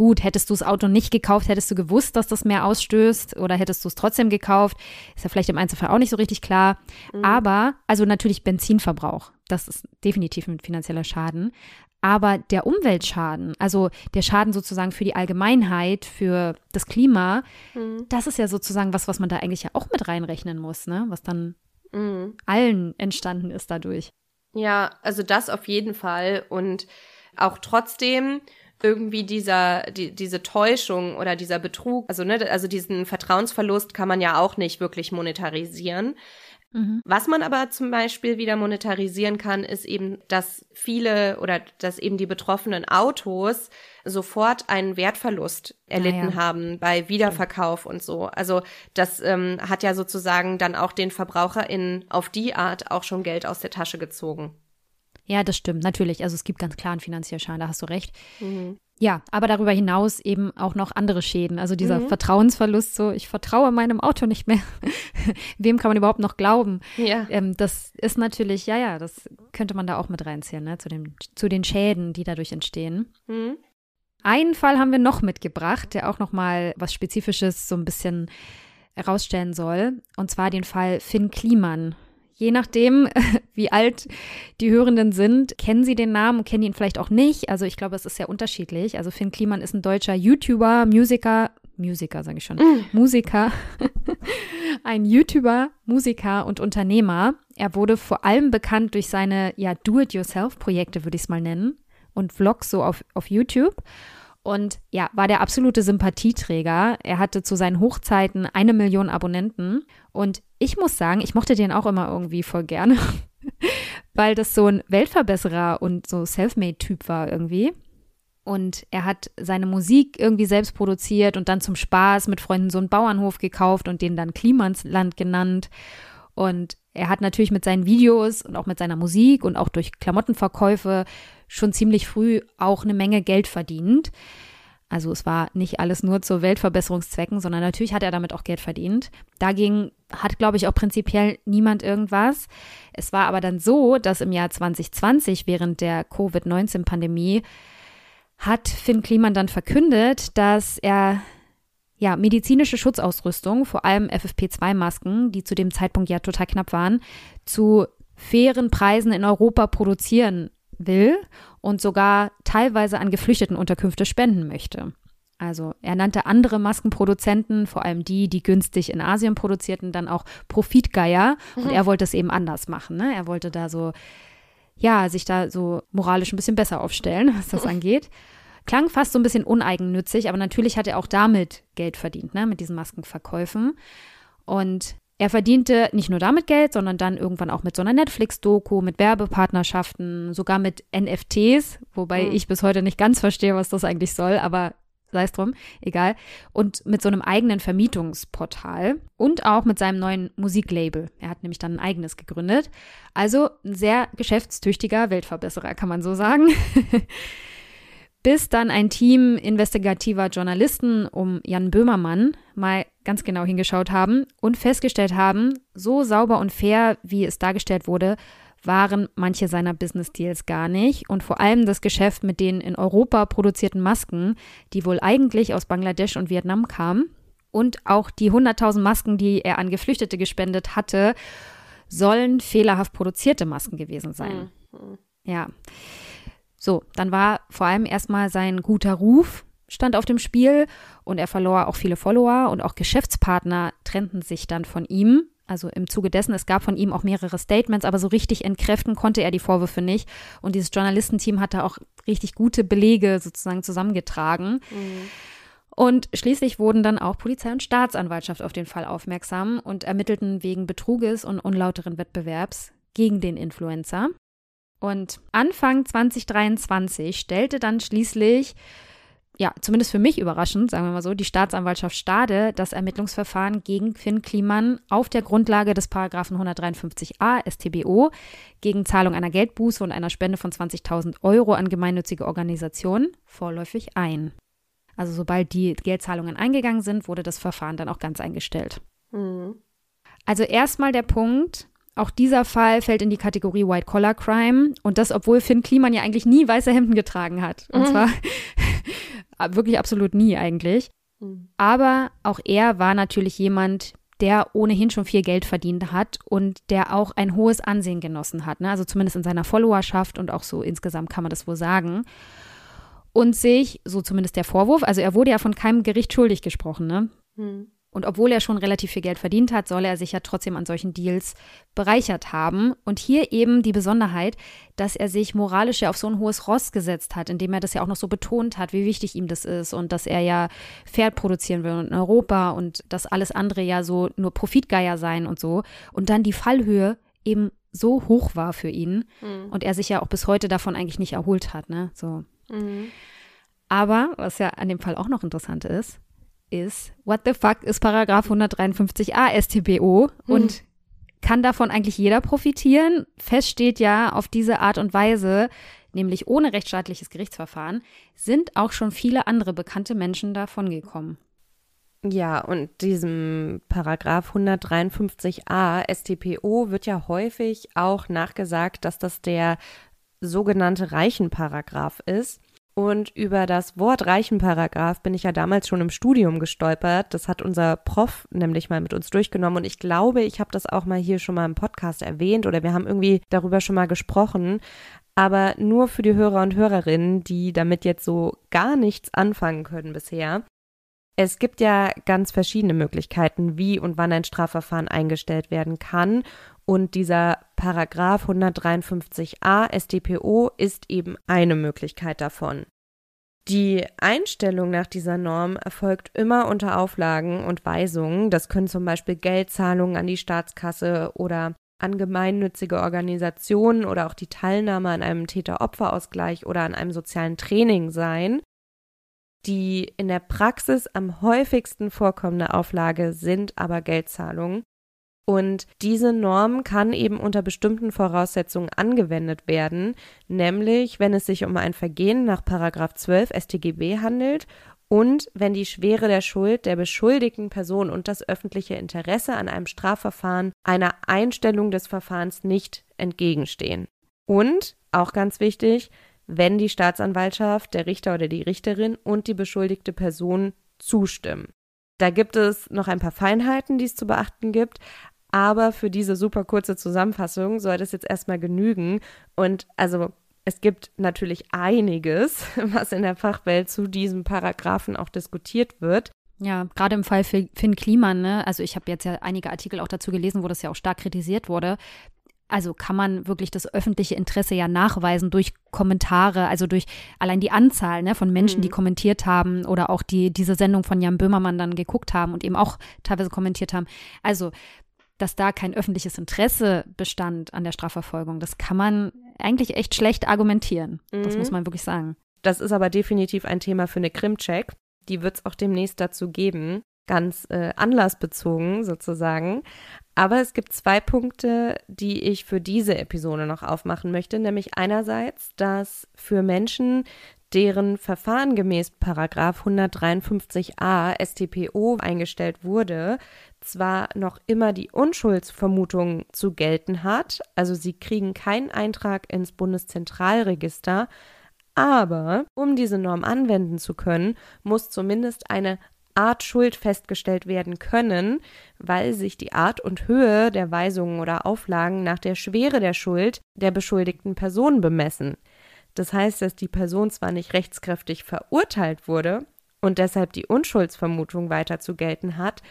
gut, hättest du das Auto nicht gekauft, hättest du gewusst, dass das mehr ausstößt oder hättest du es trotzdem gekauft? Ist ja vielleicht im Einzelfall auch nicht so richtig klar. Mhm. Aber, also natürlich Benzinverbrauch, das ist definitiv ein finanzieller Schaden. Aber der Umweltschaden, also der Schaden sozusagen für die Allgemeinheit, für das Klima, mhm. das ist ja sozusagen was, was man da eigentlich ja auch mit reinrechnen muss, ne? Was dann mhm. allen entstanden ist dadurch. Ja, also das auf jeden Fall. Und auch trotzdem irgendwie dieser, die, diese Täuschung oder dieser Betrug, also, ne, also diesen Vertrauensverlust kann man ja auch nicht wirklich monetarisieren. Mhm. Was man aber zum Beispiel wieder monetarisieren kann, ist eben, dass viele oder dass eben die betroffenen Autos sofort einen Wertverlust erlitten ah, ja. haben bei Wiederverkauf und so. Also das ähm, hat ja sozusagen dann auch den VerbraucherInnen auf die Art auch schon Geld aus der Tasche gezogen. Ja, das stimmt, natürlich. Also es gibt ganz klar einen finanziellen Schaden, da hast du recht. Mhm. Ja, aber darüber hinaus eben auch noch andere Schäden. Also dieser mhm. Vertrauensverlust, so ich vertraue meinem Auto nicht mehr. Wem kann man überhaupt noch glauben? Ja. Ähm, das ist natürlich, ja, ja, das könnte man da auch mit reinziehen, ne? zu, dem, zu den Schäden, die dadurch entstehen. Mhm. Einen Fall haben wir noch mitgebracht, der auch noch mal was Spezifisches so ein bisschen herausstellen soll. Und zwar den Fall Finn Kliman. Je nachdem, wie alt die Hörenden sind, kennen sie den Namen und kennen ihn vielleicht auch nicht. Also ich glaube, es ist sehr unterschiedlich. Also Finn Kliman ist ein deutscher YouTuber, Musiker, Musiker sage ich schon, mm. Musiker, ein YouTuber, Musiker und Unternehmer. Er wurde vor allem bekannt durch seine ja Do-it-yourself-Projekte, würde ich es mal nennen, und Vlogs so auf, auf YouTube. Und ja, war der absolute Sympathieträger. Er hatte zu seinen Hochzeiten eine Million Abonnenten. Und ich muss sagen, ich mochte den auch immer irgendwie voll gerne, weil das so ein Weltverbesserer und so Selfmade-Typ war irgendwie. Und er hat seine Musik irgendwie selbst produziert und dann zum Spaß mit Freunden so einen Bauernhof gekauft und den dann Klimansland genannt. Und er hat natürlich mit seinen Videos und auch mit seiner Musik und auch durch Klamottenverkäufe schon ziemlich früh auch eine Menge Geld verdient. Also es war nicht alles nur zu Weltverbesserungszwecken, sondern natürlich hat er damit auch Geld verdient. Dagegen hat, glaube ich, auch prinzipiell niemand irgendwas. Es war aber dann so, dass im Jahr 2020 während der Covid-19-Pandemie hat Finn Kliman dann verkündet, dass er ja, medizinische Schutzausrüstung, vor allem FFP2-Masken, die zu dem Zeitpunkt ja total knapp waren, zu fairen Preisen in Europa produzieren will und sogar teilweise an Geflüchtetenunterkünfte spenden möchte. Also er nannte andere Maskenproduzenten, vor allem die, die günstig in Asien produzierten, dann auch Profitgeier. Mhm. Und er wollte es eben anders machen. Ne? Er wollte da so, ja, sich da so moralisch ein bisschen besser aufstellen, was das angeht. Klang fast so ein bisschen uneigennützig, aber natürlich hat er auch damit Geld verdient, ne, mit diesen Maskenverkäufen. Und Er verdiente nicht nur damit Geld, sondern dann irgendwann auch mit so einer Netflix-Doku, mit Werbepartnerschaften, sogar mit NFTs, wobei mhm. ich bis heute nicht ganz verstehe, was das eigentlich soll, aber sei es drum, egal. Und mit so einem eigenen Vermietungsportal und auch mit seinem neuen Musiklabel. Er hat nämlich dann ein eigenes gegründet. Also ein sehr geschäftstüchtiger Weltverbesserer, kann man so sagen. bis dann ein Team investigativer Journalisten um Jan Böhmermann mal ganz genau hingeschaut haben und festgestellt haben, so sauber und fair, wie es dargestellt wurde, waren manche seiner Business Deals gar nicht und vor allem das Geschäft mit den in Europa produzierten Masken, die wohl eigentlich aus Bangladesch und Vietnam kamen und auch die 100.000 Masken, die er an Geflüchtete gespendet hatte, sollen fehlerhaft produzierte Masken gewesen sein. Mhm. Ja. So, dann war vor allem erstmal sein guter Ruf stand auf dem Spiel und er verlor auch viele Follower und auch Geschäftspartner trennten sich dann von ihm. Also im Zuge dessen, es gab von ihm auch mehrere Statements, aber so richtig entkräften konnte er die Vorwürfe nicht. Und dieses Journalistenteam hatte auch richtig gute Belege sozusagen zusammengetragen. Mhm. Und schließlich wurden dann auch Polizei und Staatsanwaltschaft auf den Fall aufmerksam und ermittelten wegen Betruges und unlauteren Wettbewerbs gegen den Influencer. Und Anfang 2023 stellte dann schließlich, ja, zumindest für mich überraschend, sagen wir mal so, die Staatsanwaltschaft Stade das Ermittlungsverfahren gegen Finn Kliman auf der Grundlage des Paragraphen 153a StBO gegen Zahlung einer Geldbuße und einer Spende von 20.000 Euro an gemeinnützige Organisationen vorläufig ein. Also sobald die Geldzahlungen eingegangen sind, wurde das Verfahren dann auch ganz eingestellt. Mhm. Also erstmal der Punkt, auch dieser Fall fällt in die Kategorie White Collar Crime und das, obwohl Finn Kliman ja eigentlich nie weiße Hemden getragen hat. Und mhm. zwar wirklich absolut nie eigentlich. Mhm. Aber auch er war natürlich jemand, der ohnehin schon viel Geld verdient hat und der auch ein hohes Ansehen genossen hat. Ne? Also zumindest in seiner Followerschaft und auch so insgesamt kann man das wohl sagen. Und sich, so zumindest der Vorwurf, also er wurde ja von keinem Gericht schuldig gesprochen, ne? Mhm. Und obwohl er schon relativ viel Geld verdient hat, soll er sich ja trotzdem an solchen Deals bereichert haben. Und hier eben die Besonderheit, dass er sich moralisch ja auf so ein hohes Ross gesetzt hat, indem er das ja auch noch so betont hat, wie wichtig ihm das ist und dass er ja Pferd produzieren will in Europa und dass alles andere ja so nur Profitgeier sein und so. Und dann die Fallhöhe eben so hoch war für ihn mhm. und er sich ja auch bis heute davon eigentlich nicht erholt hat, ne? So. Mhm. Aber was ja an dem Fall auch noch interessant ist, ist, what the fuck ist Paragraph 153a StBO hm. und kann davon eigentlich jeder profitieren? Fest steht ja, auf diese Art und Weise, nämlich ohne rechtsstaatliches Gerichtsverfahren, sind auch schon viele andere bekannte Menschen davon gekommen. Ja, und diesem Paragraph 153a StPO wird ja häufig auch nachgesagt, dass das der sogenannte Reichenparagraph ist. Und über das Wort Reichenparagraph bin ich ja damals schon im Studium gestolpert. Das hat unser Prof nämlich mal mit uns durchgenommen. Und ich glaube, ich habe das auch mal hier schon mal im Podcast erwähnt oder wir haben irgendwie darüber schon mal gesprochen. Aber nur für die Hörer und Hörerinnen, die damit jetzt so gar nichts anfangen können bisher. Es gibt ja ganz verschiedene Möglichkeiten, wie und wann ein Strafverfahren eingestellt werden kann. Und dieser Paragraph 153a StPO ist eben eine Möglichkeit davon. Die Einstellung nach dieser Norm erfolgt immer unter Auflagen und Weisungen. Das können zum Beispiel Geldzahlungen an die Staatskasse oder an gemeinnützige Organisationen oder auch die Teilnahme an einem Täter-Opfer-Ausgleich oder an einem sozialen Training sein. Die in der Praxis am häufigsten vorkommende Auflage sind aber Geldzahlungen. Und diese Norm kann eben unter bestimmten Voraussetzungen angewendet werden, nämlich wenn es sich um ein Vergehen nach 12 StGB handelt und wenn die Schwere der Schuld der beschuldigten Person und das öffentliche Interesse an einem Strafverfahren einer Einstellung des Verfahrens nicht entgegenstehen. Und, auch ganz wichtig, wenn die Staatsanwaltschaft, der Richter oder die Richterin und die beschuldigte Person zustimmen. Da gibt es noch ein paar Feinheiten, die es zu beachten gibt, aber für diese super kurze Zusammenfassung soll das jetzt erstmal genügen. Und also es gibt natürlich einiges, was in der Fachwelt zu diesem Paragraphen auch diskutiert wird. Ja, gerade im Fall Finn Kliman, ne? Also ich habe jetzt ja einige Artikel auch dazu gelesen, wo das ja auch stark kritisiert wurde. Also kann man wirklich das öffentliche Interesse ja nachweisen durch Kommentare, also durch allein die Anzahl ne, von Menschen, mhm. die kommentiert haben oder auch die diese Sendung von Jan Böhmermann dann geguckt haben und eben auch teilweise kommentiert haben. Also dass da kein öffentliches Interesse bestand an der Strafverfolgung. Das kann man eigentlich echt schlecht argumentieren. Mhm. Das muss man wirklich sagen. Das ist aber definitiv ein Thema für eine Krimcheck. Die wird es auch demnächst dazu geben. Ganz äh, anlassbezogen sozusagen. Aber es gibt zwei Punkte, die ich für diese Episode noch aufmachen möchte. Nämlich einerseits, dass für Menschen, deren Verfahren gemäß Paragraf 153a StPO eingestellt wurde, zwar noch immer die Unschuldsvermutung zu gelten hat, also sie kriegen keinen Eintrag ins Bundeszentralregister, aber um diese Norm anwenden zu können, muss zumindest eine Art Schuld festgestellt werden können, weil sich die Art und Höhe der Weisungen oder Auflagen nach der Schwere der Schuld der beschuldigten Person bemessen. Das heißt, dass die Person zwar nicht rechtskräftig verurteilt wurde und deshalb die Unschuldsvermutung weiter zu gelten hat,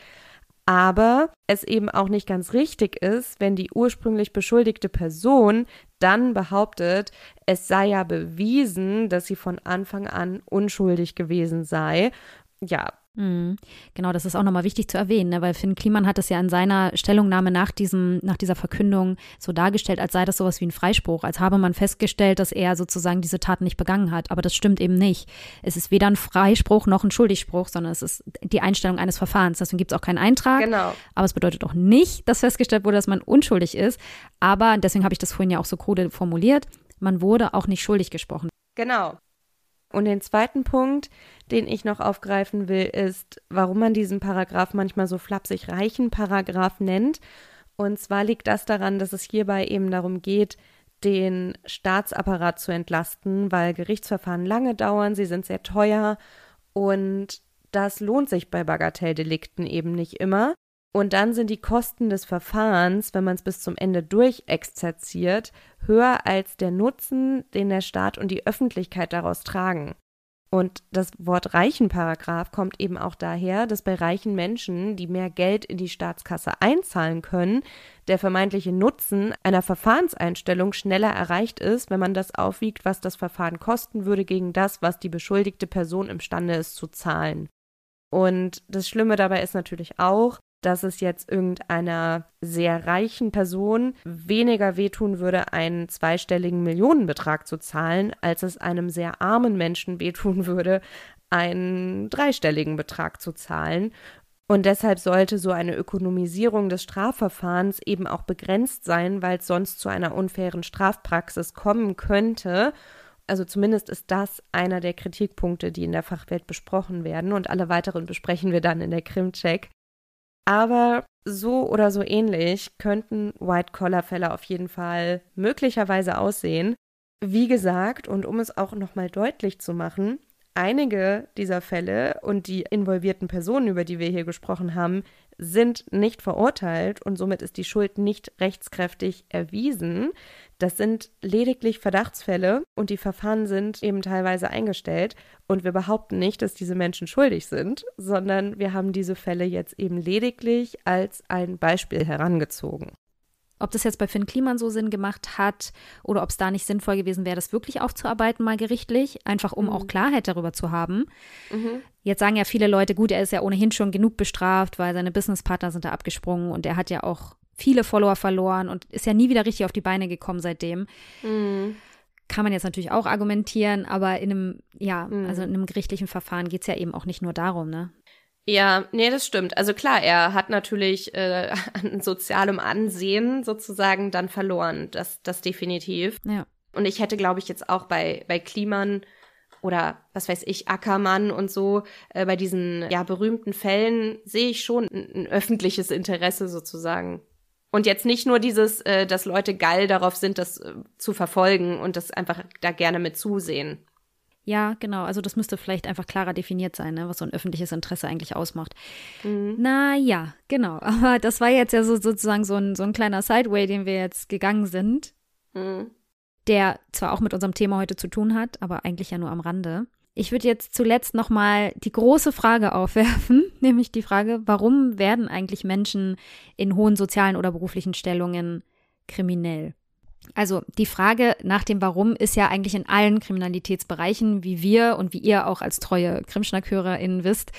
aber es eben auch nicht ganz richtig ist, wenn die ursprünglich beschuldigte Person dann behauptet, es sei ja bewiesen, dass sie von Anfang an unschuldig gewesen sei. Ja. Genau, das ist auch nochmal wichtig zu erwähnen, ne? weil Finn Kliman hat es ja in seiner Stellungnahme nach, diesem, nach dieser Verkündung so dargestellt, als sei das sowas wie ein Freispruch, als habe man festgestellt, dass er sozusagen diese Taten nicht begangen hat. Aber das stimmt eben nicht. Es ist weder ein Freispruch noch ein Schuldigspruch, sondern es ist die Einstellung eines Verfahrens. Deswegen gibt es auch keinen Eintrag. Genau. Aber es bedeutet auch nicht, dass festgestellt wurde, dass man unschuldig ist. Aber deswegen habe ich das vorhin ja auch so krude formuliert. Man wurde auch nicht schuldig gesprochen. Genau. Und den zweiten Punkt, den ich noch aufgreifen will, ist, warum man diesen Paragraph manchmal so flapsig reichen Paragraph nennt. Und zwar liegt das daran, dass es hierbei eben darum geht, den Staatsapparat zu entlasten, weil Gerichtsverfahren lange dauern, sie sind sehr teuer und das lohnt sich bei Bagatelldelikten eben nicht immer. Und dann sind die Kosten des Verfahrens, wenn man es bis zum Ende durchexerziert, höher als der Nutzen, den der Staat und die Öffentlichkeit daraus tragen. Und das Wort Reichenparagraph kommt eben auch daher, dass bei reichen Menschen, die mehr Geld in die Staatskasse einzahlen können, der vermeintliche Nutzen einer Verfahrenseinstellung schneller erreicht ist, wenn man das aufwiegt, was das Verfahren kosten würde gegen das, was die beschuldigte Person imstande ist zu zahlen. Und das Schlimme dabei ist natürlich auch, dass es jetzt irgendeiner sehr reichen Person weniger wehtun würde, einen zweistelligen Millionenbetrag zu zahlen, als es einem sehr armen Menschen wehtun würde, einen dreistelligen Betrag zu zahlen. Und deshalb sollte so eine Ökonomisierung des Strafverfahrens eben auch begrenzt sein, weil es sonst zu einer unfairen Strafpraxis kommen könnte. Also zumindest ist das einer der Kritikpunkte, die in der Fachwelt besprochen werden. Und alle weiteren besprechen wir dann in der Krimcheck. Aber so oder so ähnlich könnten White-Collar-Fälle auf jeden Fall möglicherweise aussehen. Wie gesagt, und um es auch nochmal deutlich zu machen, einige dieser Fälle und die involvierten Personen, über die wir hier gesprochen haben, sind nicht verurteilt und somit ist die Schuld nicht rechtskräftig erwiesen. Das sind lediglich Verdachtsfälle und die Verfahren sind eben teilweise eingestellt. Und wir behaupten nicht, dass diese Menschen schuldig sind, sondern wir haben diese Fälle jetzt eben lediglich als ein Beispiel herangezogen. Ob das jetzt bei Finn Kliman so Sinn gemacht hat oder ob es da nicht sinnvoll gewesen wäre, das wirklich aufzuarbeiten, mal gerichtlich, einfach um mhm. auch Klarheit darüber zu haben. Mhm. Jetzt sagen ja viele Leute, gut, er ist ja ohnehin schon genug bestraft, weil seine Businesspartner sind da abgesprungen und er hat ja auch viele Follower verloren und ist ja nie wieder richtig auf die Beine gekommen seitdem. Mhm. Kann man jetzt natürlich auch argumentieren, aber in einem, ja, mhm. also in einem gerichtlichen Verfahren geht es ja eben auch nicht nur darum, ne? Ja, nee, das stimmt. Also klar, er hat natürlich äh, an sozialem Ansehen sozusagen dann verloren. Das, das definitiv. Ja. Und ich hätte, glaube ich, jetzt auch bei, bei Kliman oder was weiß ich, Ackermann und so, äh, bei diesen ja berühmten Fällen sehe ich schon ein, ein, öffentliches Interesse sozusagen. Und jetzt nicht nur dieses, äh, dass Leute geil darauf sind, das äh, zu verfolgen und das einfach da gerne mit zusehen. Ja, genau. Also das müsste vielleicht einfach klarer definiert sein, ne, was so ein öffentliches Interesse eigentlich ausmacht. Mhm. Na ja, genau. Aber das war jetzt ja so sozusagen so ein, so ein kleiner Sideway, den wir jetzt gegangen sind, mhm. der zwar auch mit unserem Thema heute zu tun hat, aber eigentlich ja nur am Rande. Ich würde jetzt zuletzt noch mal die große Frage aufwerfen, nämlich die Frage, warum werden eigentlich Menschen in hohen sozialen oder beruflichen Stellungen kriminell? Also die Frage nach dem Warum ist ja eigentlich in allen Kriminalitätsbereichen, wie wir und wie ihr auch als treue Krimschnack-HörerInnen wisst,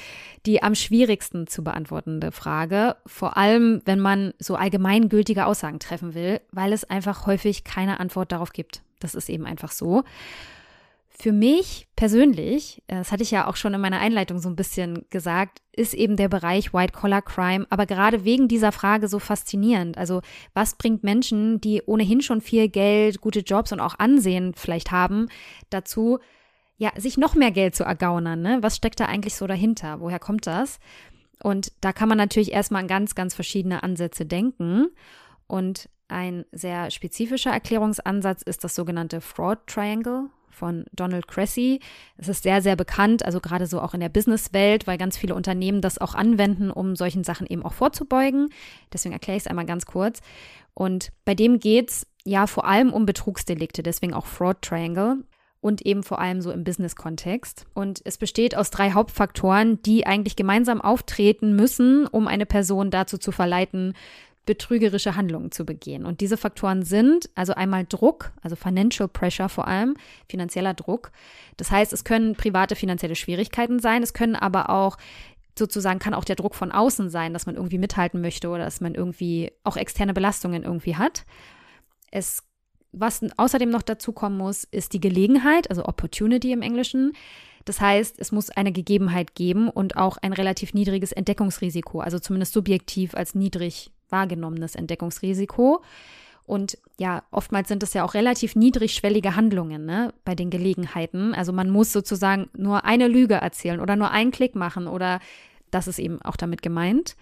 die am schwierigsten zu beantwortende Frage. Vor allem, wenn man so allgemeingültige Aussagen treffen will, weil es einfach häufig keine Antwort darauf gibt. Das ist eben einfach so. Für mich persönlich, äh, das hatte ich ja auch schon in meiner Einleitung so ein bisschen gesagt, ist eben der Bereich White Collar Crime, aber gerade wegen dieser Frage so faszinierend. Also was bringt Menschen, die ohnehin schon viel Geld, gute Jobs und auch Ansehen vielleicht haben, dazu, ja, sich noch mehr Geld zu ergaunern? Ne? Was steckt da eigentlich so dahinter? Woher kommt das? Und da kann man natürlich erstmal an ganz, ganz verschiedene Ansätze denken. Und ein sehr spezifischer Erklärungsansatz ist das sogenannte Fraud Triangle von Donald Cressy. Es ist sehr, sehr bekannt, also gerade so auch in der Businesswelt, weil ganz viele Unternehmen das auch anwenden, um solchen Sachen eben auch vorzubeugen. Deswegen erkläre ich es einmal ganz kurz. Und bei dem geht es ja vor allem um Betrugsdelikte, deswegen auch Fraud Triangle und eben vor allem so im Business-Kontext. Und es besteht aus drei Hauptfaktoren, die eigentlich gemeinsam auftreten müssen, um eine Person dazu zu verleiten, betrügerische Handlungen zu begehen. Und diese Faktoren sind also einmal Druck, also Financial Pressure vor allem, finanzieller Druck. Das heißt, es können private finanzielle Schwierigkeiten sein, es können aber auch sozusagen kann auch der Druck von außen sein, dass man irgendwie mithalten möchte oder dass man irgendwie auch externe Belastungen irgendwie hat. Es was außerdem noch dazu kommen muss, ist die Gelegenheit, also Opportunity im Englischen. Das heißt, es muss eine Gegebenheit geben und auch ein relativ niedriges Entdeckungsrisiko, also zumindest subjektiv als niedrig wahrgenommenes Entdeckungsrisiko. Und ja, oftmals sind es ja auch relativ niedrigschwellige Handlungen ne, bei den Gelegenheiten. Also man muss sozusagen nur eine Lüge erzählen oder nur einen Klick machen oder das ist eben auch damit gemeint.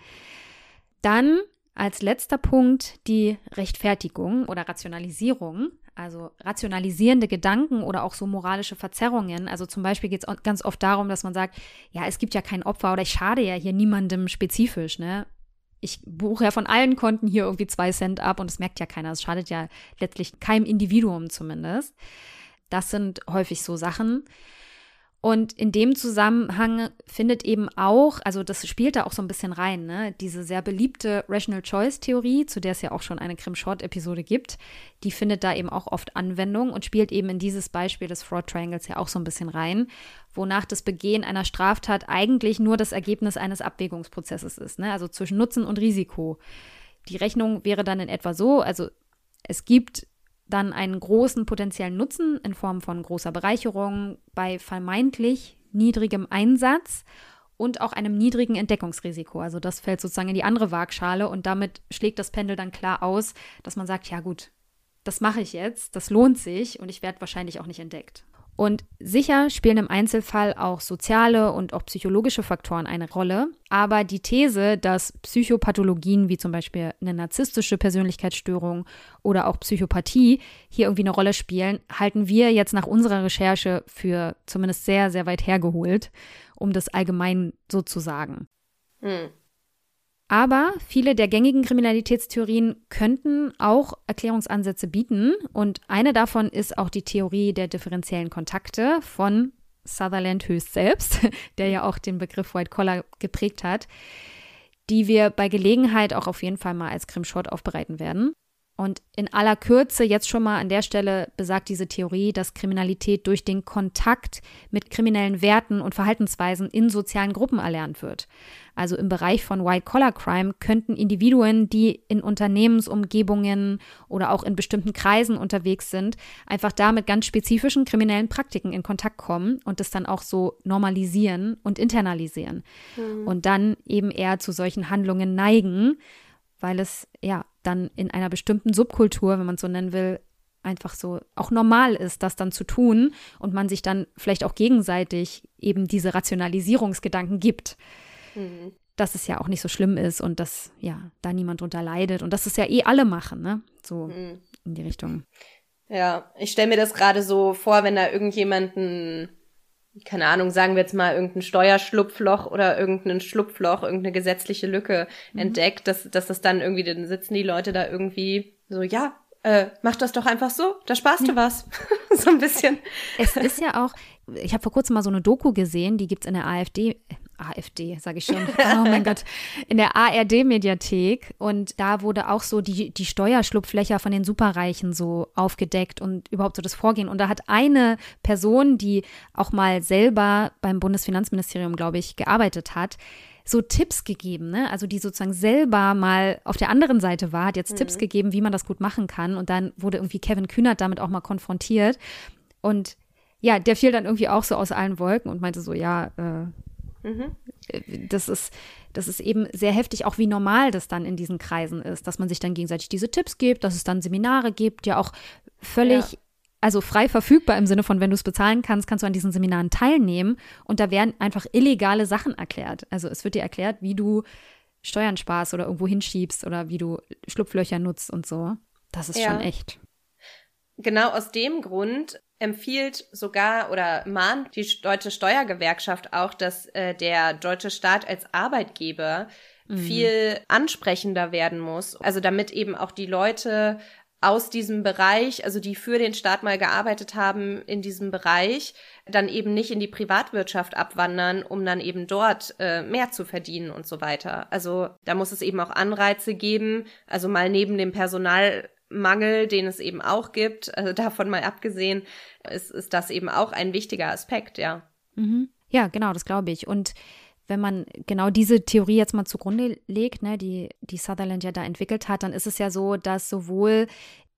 Dann als letzter Punkt die Rechtfertigung oder Rationalisierung. Also rationalisierende Gedanken oder auch so moralische Verzerrungen. Also zum Beispiel geht es ganz oft darum, dass man sagt, ja, es gibt ja kein Opfer oder ich schade ja hier niemandem spezifisch. Ne? Ich buche ja von allen Konten hier irgendwie zwei Cent ab und es merkt ja keiner. Es schadet ja letztlich keinem Individuum zumindest. Das sind häufig so Sachen. Und in dem Zusammenhang findet eben auch, also das spielt da auch so ein bisschen rein, ne, diese sehr beliebte Rational Choice Theorie, zu der es ja auch schon eine Krim Short Episode gibt, die findet da eben auch oft Anwendung und spielt eben in dieses Beispiel des Fraud Triangles ja auch so ein bisschen rein, wonach das Begehen einer Straftat eigentlich nur das Ergebnis eines Abwägungsprozesses ist, ne, also zwischen Nutzen und Risiko. Die Rechnung wäre dann in etwa so, also es gibt dann einen großen potenziellen Nutzen in Form von großer Bereicherung bei vermeintlich niedrigem Einsatz und auch einem niedrigen Entdeckungsrisiko. Also das fällt sozusagen in die andere Waagschale und damit schlägt das Pendel dann klar aus, dass man sagt, ja gut, das mache ich jetzt, das lohnt sich und ich werde wahrscheinlich auch nicht entdeckt. Und sicher spielen im Einzelfall auch soziale und auch psychologische Faktoren eine Rolle. Aber die These, dass Psychopathologien wie zum Beispiel eine narzisstische Persönlichkeitsstörung oder auch Psychopathie hier irgendwie eine Rolle spielen, halten wir jetzt nach unserer Recherche für zumindest sehr, sehr weit hergeholt, um das allgemein so zu sagen. Hm. Aber viele der gängigen Kriminalitätstheorien könnten auch Erklärungsansätze bieten. Und eine davon ist auch die Theorie der differenziellen Kontakte von Sutherland höchst selbst, der ja auch den Begriff White Collar geprägt hat, die wir bei Gelegenheit auch auf jeden Fall mal als Krimshot aufbereiten werden. Und in aller Kürze jetzt schon mal an der Stelle besagt diese Theorie, dass Kriminalität durch den Kontakt mit kriminellen Werten und Verhaltensweisen in sozialen Gruppen erlernt wird. Also im Bereich von White-Collar-Crime könnten Individuen, die in Unternehmensumgebungen oder auch in bestimmten Kreisen unterwegs sind, einfach da mit ganz spezifischen kriminellen Praktiken in Kontakt kommen und das dann auch so normalisieren und internalisieren. Mhm. Und dann eben eher zu solchen Handlungen neigen, weil es ja dann in einer bestimmten Subkultur, wenn man es so nennen will, einfach so auch normal ist, das dann zu tun und man sich dann vielleicht auch gegenseitig eben diese Rationalisierungsgedanken gibt. Mhm. Dass es ja auch nicht so schlimm ist und dass ja da niemand drunter leidet und dass es ja eh alle machen, ne? So mhm. in die Richtung. Ja, ich stelle mir das gerade so vor, wenn da irgendjemanden keine Ahnung, sagen wir jetzt mal irgendein Steuerschlupfloch oder irgendein Schlupfloch, irgendeine gesetzliche Lücke mhm. entdeckt, dass, dass das dann irgendwie, dann sitzen die Leute da irgendwie so, ja, äh, mach das doch einfach so, da sparst du was. so ein bisschen. Es ist ja auch, ich habe vor kurzem mal so eine Doku gesehen, die gibt's in der AfD, AfD, sage ich schon. Oh mein Gott. In der ARD-Mediathek. Und da wurde auch so die, die Steuerschlupflöcher von den Superreichen so aufgedeckt und überhaupt so das Vorgehen. Und da hat eine Person, die auch mal selber beim Bundesfinanzministerium, glaube ich, gearbeitet hat, so Tipps gegeben, ne? Also die sozusagen selber mal auf der anderen Seite war, hat jetzt mhm. Tipps gegeben, wie man das gut machen kann. Und dann wurde irgendwie Kevin Kühnert damit auch mal konfrontiert. Und ja, der fiel dann irgendwie auch so aus allen Wolken und meinte so, ja, äh, mhm. das ist, das ist eben sehr heftig, auch wie normal das dann in diesen Kreisen ist, dass man sich dann gegenseitig diese Tipps gibt, dass es dann Seminare gibt, ja auch völlig ja also frei verfügbar im Sinne von, wenn du es bezahlen kannst, kannst du an diesen Seminaren teilnehmen. Und da werden einfach illegale Sachen erklärt. Also es wird dir erklärt, wie du Steuern sparst oder irgendwo hinschiebst oder wie du Schlupflöcher nutzt und so. Das ist ja. schon echt. Genau aus dem Grund empfiehlt sogar oder mahnt die deutsche Steuergewerkschaft auch, dass äh, der deutsche Staat als Arbeitgeber mhm. viel ansprechender werden muss. Also damit eben auch die Leute aus diesem Bereich, also die für den Staat mal gearbeitet haben in diesem Bereich, dann eben nicht in die Privatwirtschaft abwandern, um dann eben dort äh, mehr zu verdienen und so weiter. Also da muss es eben auch Anreize geben, also mal neben dem Personalmangel, den es eben auch gibt, also davon mal abgesehen, ist, ist das eben auch ein wichtiger Aspekt, ja. Mhm. Ja, genau, das glaube ich. Und wenn man genau diese Theorie jetzt mal zugrunde legt, ne, die, die Sutherland ja da entwickelt hat, dann ist es ja so, dass sowohl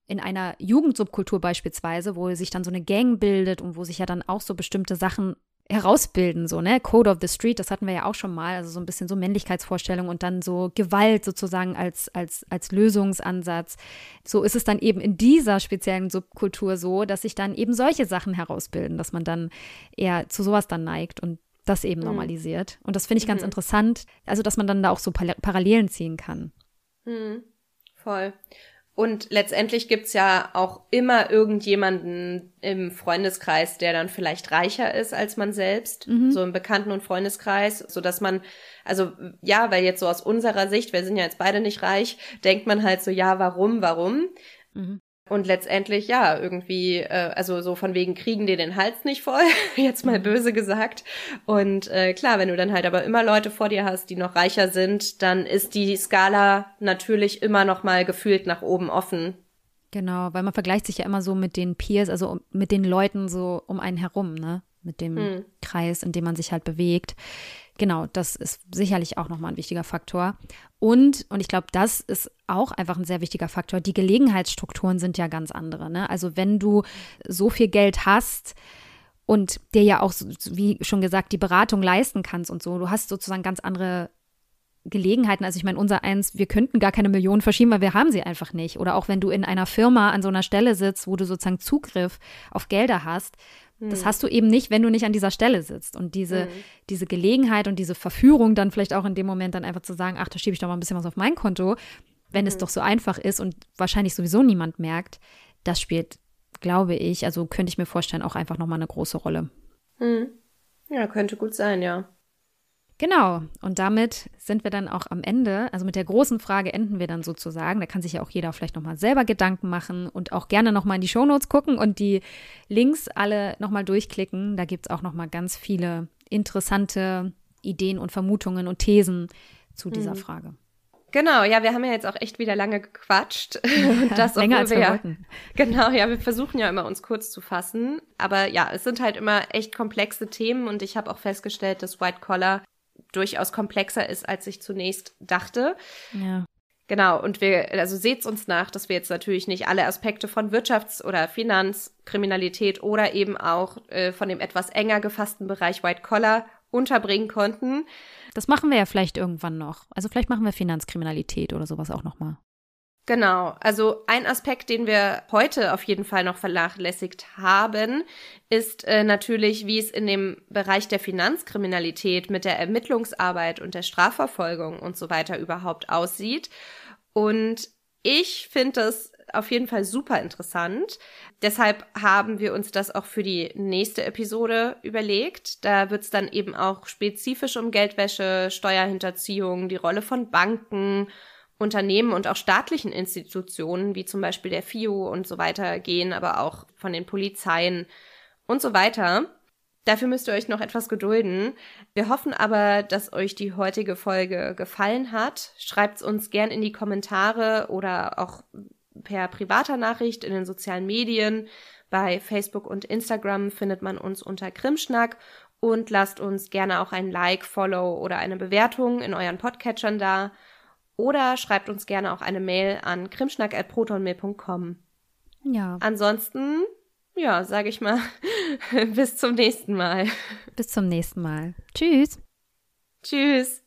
in einer Jugendsubkultur beispielsweise, wo sich dann so eine Gang bildet und wo sich ja dann auch so bestimmte Sachen herausbilden, so, ne? Code of the Street, das hatten wir ja auch schon mal, also so ein bisschen so Männlichkeitsvorstellung und dann so Gewalt sozusagen als, als, als Lösungsansatz. So ist es dann eben in dieser speziellen Subkultur so, dass sich dann eben solche Sachen herausbilden, dass man dann eher zu sowas dann neigt und das eben mhm. normalisiert. Und das finde ich ganz mhm. interessant, also dass man dann da auch so Parallelen ziehen kann. Mhm. Voll. Und letztendlich gibt's ja auch immer irgendjemanden im Freundeskreis, der dann vielleicht reicher ist als man selbst, mhm. so im Bekannten- und Freundeskreis, so dass man, also ja, weil jetzt so aus unserer Sicht, wir sind ja jetzt beide nicht reich, denkt man halt so, ja, warum, warum? Mhm. Und letztendlich, ja, irgendwie, äh, also so von wegen kriegen dir den Hals nicht voll, jetzt mal mhm. böse gesagt. Und äh, klar, wenn du dann halt aber immer Leute vor dir hast, die noch reicher sind, dann ist die Skala natürlich immer noch mal gefühlt nach oben offen. Genau, weil man vergleicht sich ja immer so mit den Peers, also mit den Leuten so um einen herum, ne? Mit dem hm. Kreis, in dem man sich halt bewegt. Genau, das ist sicherlich auch nochmal ein wichtiger Faktor. Und, und ich glaube, das ist auch einfach ein sehr wichtiger Faktor, die Gelegenheitsstrukturen sind ja ganz andere. Ne? Also wenn du so viel Geld hast, und dir ja auch, wie schon gesagt, die Beratung leisten kannst und so. Du hast sozusagen ganz andere Gelegenheiten. Also ich meine, unser eins, wir könnten gar keine Millionen verschieben, weil wir haben sie einfach nicht. Oder auch wenn du in einer Firma an so einer Stelle sitzt, wo du sozusagen Zugriff auf Gelder hast, das hm. hast du eben nicht, wenn du nicht an dieser Stelle sitzt. Und diese, mhm. diese Gelegenheit und diese Verführung dann vielleicht auch in dem Moment dann einfach zu sagen, ach, da schiebe ich doch mal ein bisschen was auf mein Konto, wenn mhm. es hm. doch so einfach ist und wahrscheinlich sowieso niemand merkt, das spielt, glaube ich, also könnte ich mir vorstellen, auch einfach nochmal eine große Rolle. Mhm. Ja, könnte gut sein, ja. Genau, und damit sind wir dann auch am Ende. Also mit der großen Frage enden wir dann sozusagen. Da kann sich ja auch jeder vielleicht nochmal selber Gedanken machen und auch gerne nochmal in die Shownotes gucken und die Links alle nochmal durchklicken. Da gibt es auch nochmal ganz viele interessante Ideen und Vermutungen und Thesen zu dieser mhm. Frage. Genau, ja, wir haben ja jetzt auch echt wieder lange gequatscht. und das länger als wir, wir wollten. Genau, ja, wir versuchen ja immer uns kurz zu fassen. Aber ja, es sind halt immer echt komplexe Themen und ich habe auch festgestellt, dass White Collar durchaus komplexer ist, als ich zunächst dachte. Ja. Genau, und wir, also seht's uns nach, dass wir jetzt natürlich nicht alle Aspekte von Wirtschafts- oder Finanzkriminalität oder eben auch äh, von dem etwas enger gefassten Bereich White Collar unterbringen konnten. Das machen wir ja vielleicht irgendwann noch. Also vielleicht machen wir Finanzkriminalität oder sowas auch nochmal. Genau, also ein Aspekt, den wir heute auf jeden Fall noch vernachlässigt haben, ist äh, natürlich, wie es in dem Bereich der Finanzkriminalität mit der Ermittlungsarbeit und der Strafverfolgung und so weiter überhaupt aussieht. Und ich finde das auf jeden Fall super interessant. Deshalb haben wir uns das auch für die nächste Episode überlegt. Da wird es dann eben auch spezifisch um Geldwäsche, Steuerhinterziehung, die Rolle von Banken Unternehmen und auch staatlichen Institutionen, wie zum Beispiel der FIO und so weiter gehen, aber auch von den Polizeien und so weiter. Dafür müsst ihr euch noch etwas gedulden. Wir hoffen aber, dass euch die heutige Folge gefallen hat. Schreibt es uns gern in die Kommentare oder auch per privater Nachricht in den sozialen Medien. Bei Facebook und Instagram findet man uns unter Krimschnack und lasst uns gerne auch ein Like, Follow oder eine Bewertung in euren Podcatchern da. Oder schreibt uns gerne auch eine Mail an krimschnack.protonmail.com. Ja. Ansonsten, ja, sage ich mal, bis zum nächsten Mal. Bis zum nächsten Mal. Tschüss. Tschüss.